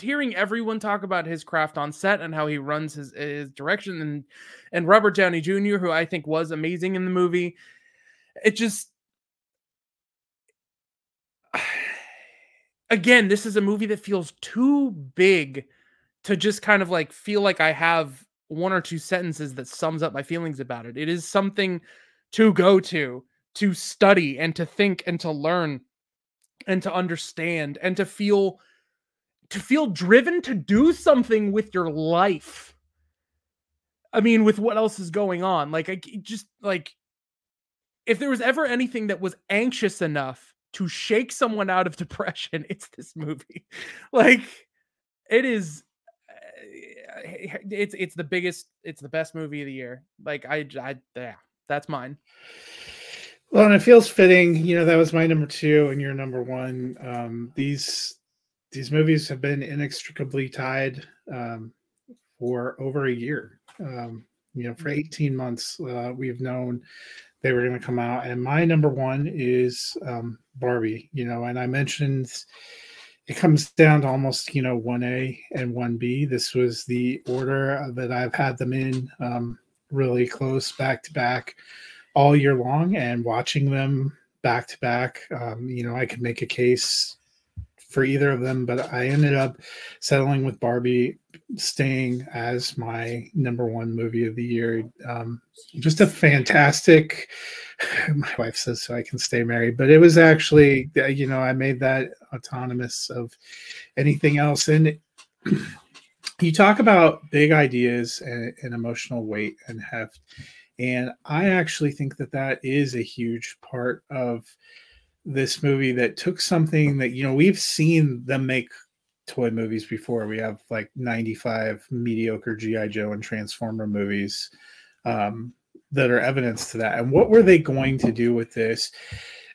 hearing everyone talk about his craft on set and how he runs his his direction and and Robert Downey Jr. who I think was amazing in the movie it just again this is a movie that feels too big to just kind of like feel like I have one or two sentences that sums up my feelings about it it is something to go to to study and to think and to learn and to understand and to feel to feel driven to do something with your life i mean with what else is going on like i just like if there was ever anything that was anxious enough to shake someone out of depression, it's this movie. Like it is eh, it's it's the biggest it's the best movie of the year. Like I I yeah, that's mine. Well, and it feels fitting, you know, that was my number 2 and your number 1. Um these these movies have been inextricably tied um for over a year. Um you know, for 18 months uh, we've known they were going to come out and my number 1 is um Barbie, you know, and I mentioned it comes down to almost you know 1a and 1b this was the order that i've had them in um, really close back to back all year long and watching them back to back um, you know i could make a case for either of them but i ended up settling with barbie staying as my number one movie of the year um, just a fantastic my wife says so I can stay married, but it was actually, uh, you know, I made that autonomous of anything else. And you talk about big ideas and, and emotional weight and heft. And I actually think that that is a huge part of this movie that took something that, you know, we've seen them make toy movies before. We have like 95 mediocre G.I. Joe and Transformer movies. Um, that are evidence to that. And what were they going to do with this?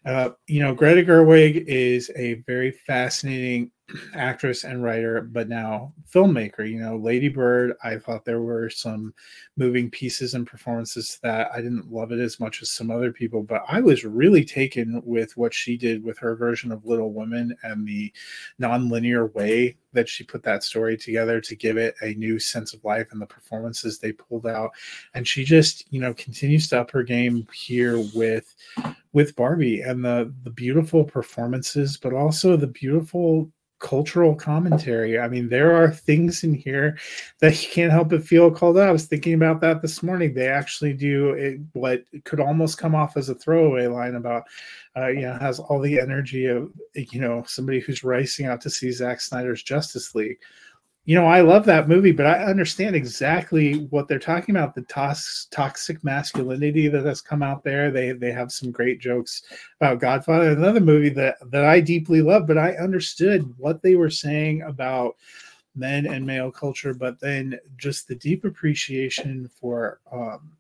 Uh, you know, Greta Gerwig is a very fascinating actress and writer, but now filmmaker. You know, Lady Bird, I thought there were some moving pieces and performances that I didn't love it as much as some other people, but I was really taken with what she did with her version of Little Women and the non-linear way that she put that story together to give it a new sense of life and the performances they pulled out. And she just, you know, continues to up her game here with with Barbie and the the beautiful performances, but also the beautiful cultural commentary. I mean, there are things in here that you can't help but feel called out. I was thinking about that this morning. They actually do it, what could almost come off as a throwaway line about, uh, you know, has all the energy of, you know, somebody who's racing out to see Zack Snyder's Justice League you know, I love that movie, but I understand exactly what they're talking about the tos- toxic masculinity that has come out there. They they have some great jokes about Godfather, another movie that that I deeply love, but I understood what they were saying about men and male culture, but then just the deep appreciation for um,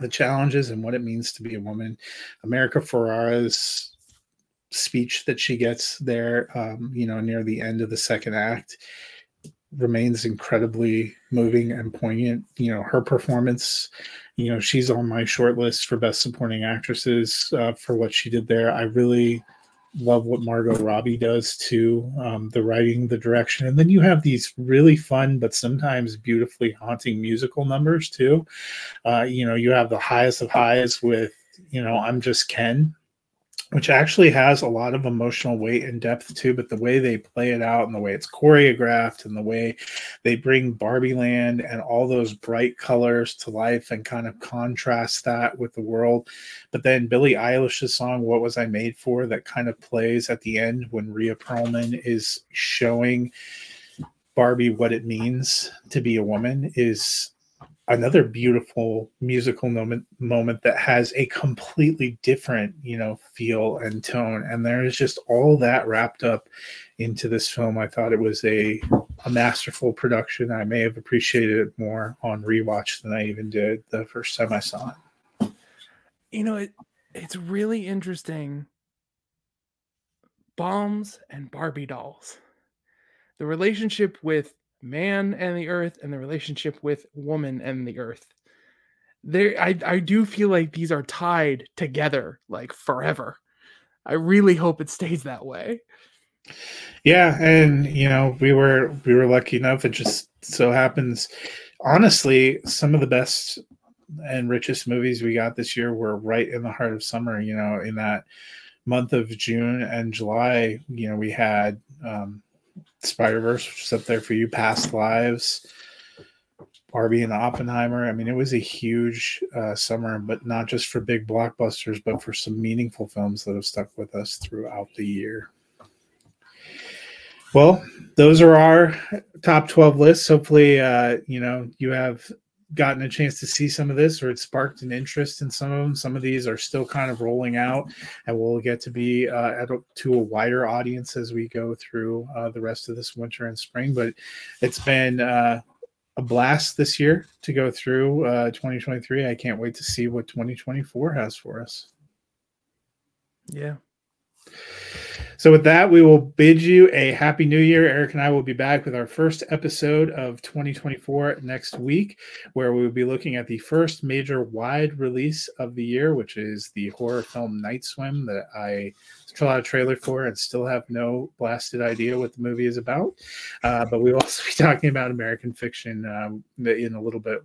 the challenges and what it means to be a woman. America Ferrera's speech that she gets there, um, you know, near the end of the second act remains incredibly moving and poignant. You know, her performance, you know, she's on my short list for best supporting actresses uh, for what she did there. I really love what Margot Robbie does too, um, the writing, the direction. And then you have these really fun, but sometimes beautifully haunting musical numbers too. Uh, you know, you have the highest of highs with, you know, I'm just Ken which actually has a lot of emotional weight and depth too. But the way they play it out and the way it's choreographed and the way they bring Barbie Land and all those bright colors to life and kind of contrast that with the world. But then Billie Eilish's song, What Was I Made For, that kind of plays at the end when Rhea Perlman is showing Barbie what it means to be a woman is another beautiful musical moment moment that has a completely different you know feel and tone. And there is just all that wrapped up into this film. I thought it was a a masterful production. I may have appreciated it more on rewatch than i even did the first time i saw it. You know it it's really interesting. Bombs and barbie dolls. The relationship with man and the earth and the relationship with woman and the earth. There I, I do feel like these are tied together like forever. I really hope it stays that way. Yeah and you know we were we were lucky enough it just so happens honestly some of the best and richest movies we got this year were right in the heart of summer you know in that month of june and july you know we had um, Spider Verse, which is up there for you, Past Lives, Barbie and Oppenheimer. I mean, it was a huge uh, summer, but not just for big blockbusters, but for some meaningful films that have stuck with us throughout the year. Well, those are our top 12 lists. Hopefully, uh, you know, you have gotten a chance to see some of this or it sparked an interest in some of them. Some of these are still kind of rolling out and we'll get to be uh, at a, to a wider audience as we go through uh, the rest of this winter and spring. But it's been uh, a blast this year to go through uh, 2023. I can't wait to see what 2024 has for us. Yeah. So, with that, we will bid you a happy new year. Eric and I will be back with our first episode of 2024 next week, where we will be looking at the first major wide release of the year, which is the horror film Night Swim that I saw a trailer for and still have no blasted idea what the movie is about. Uh, but we will also be talking about American fiction um, in a little bit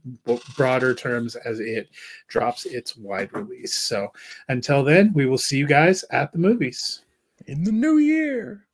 broader terms as it drops its wide release. So, until then, we will see you guys at the movies in the new year.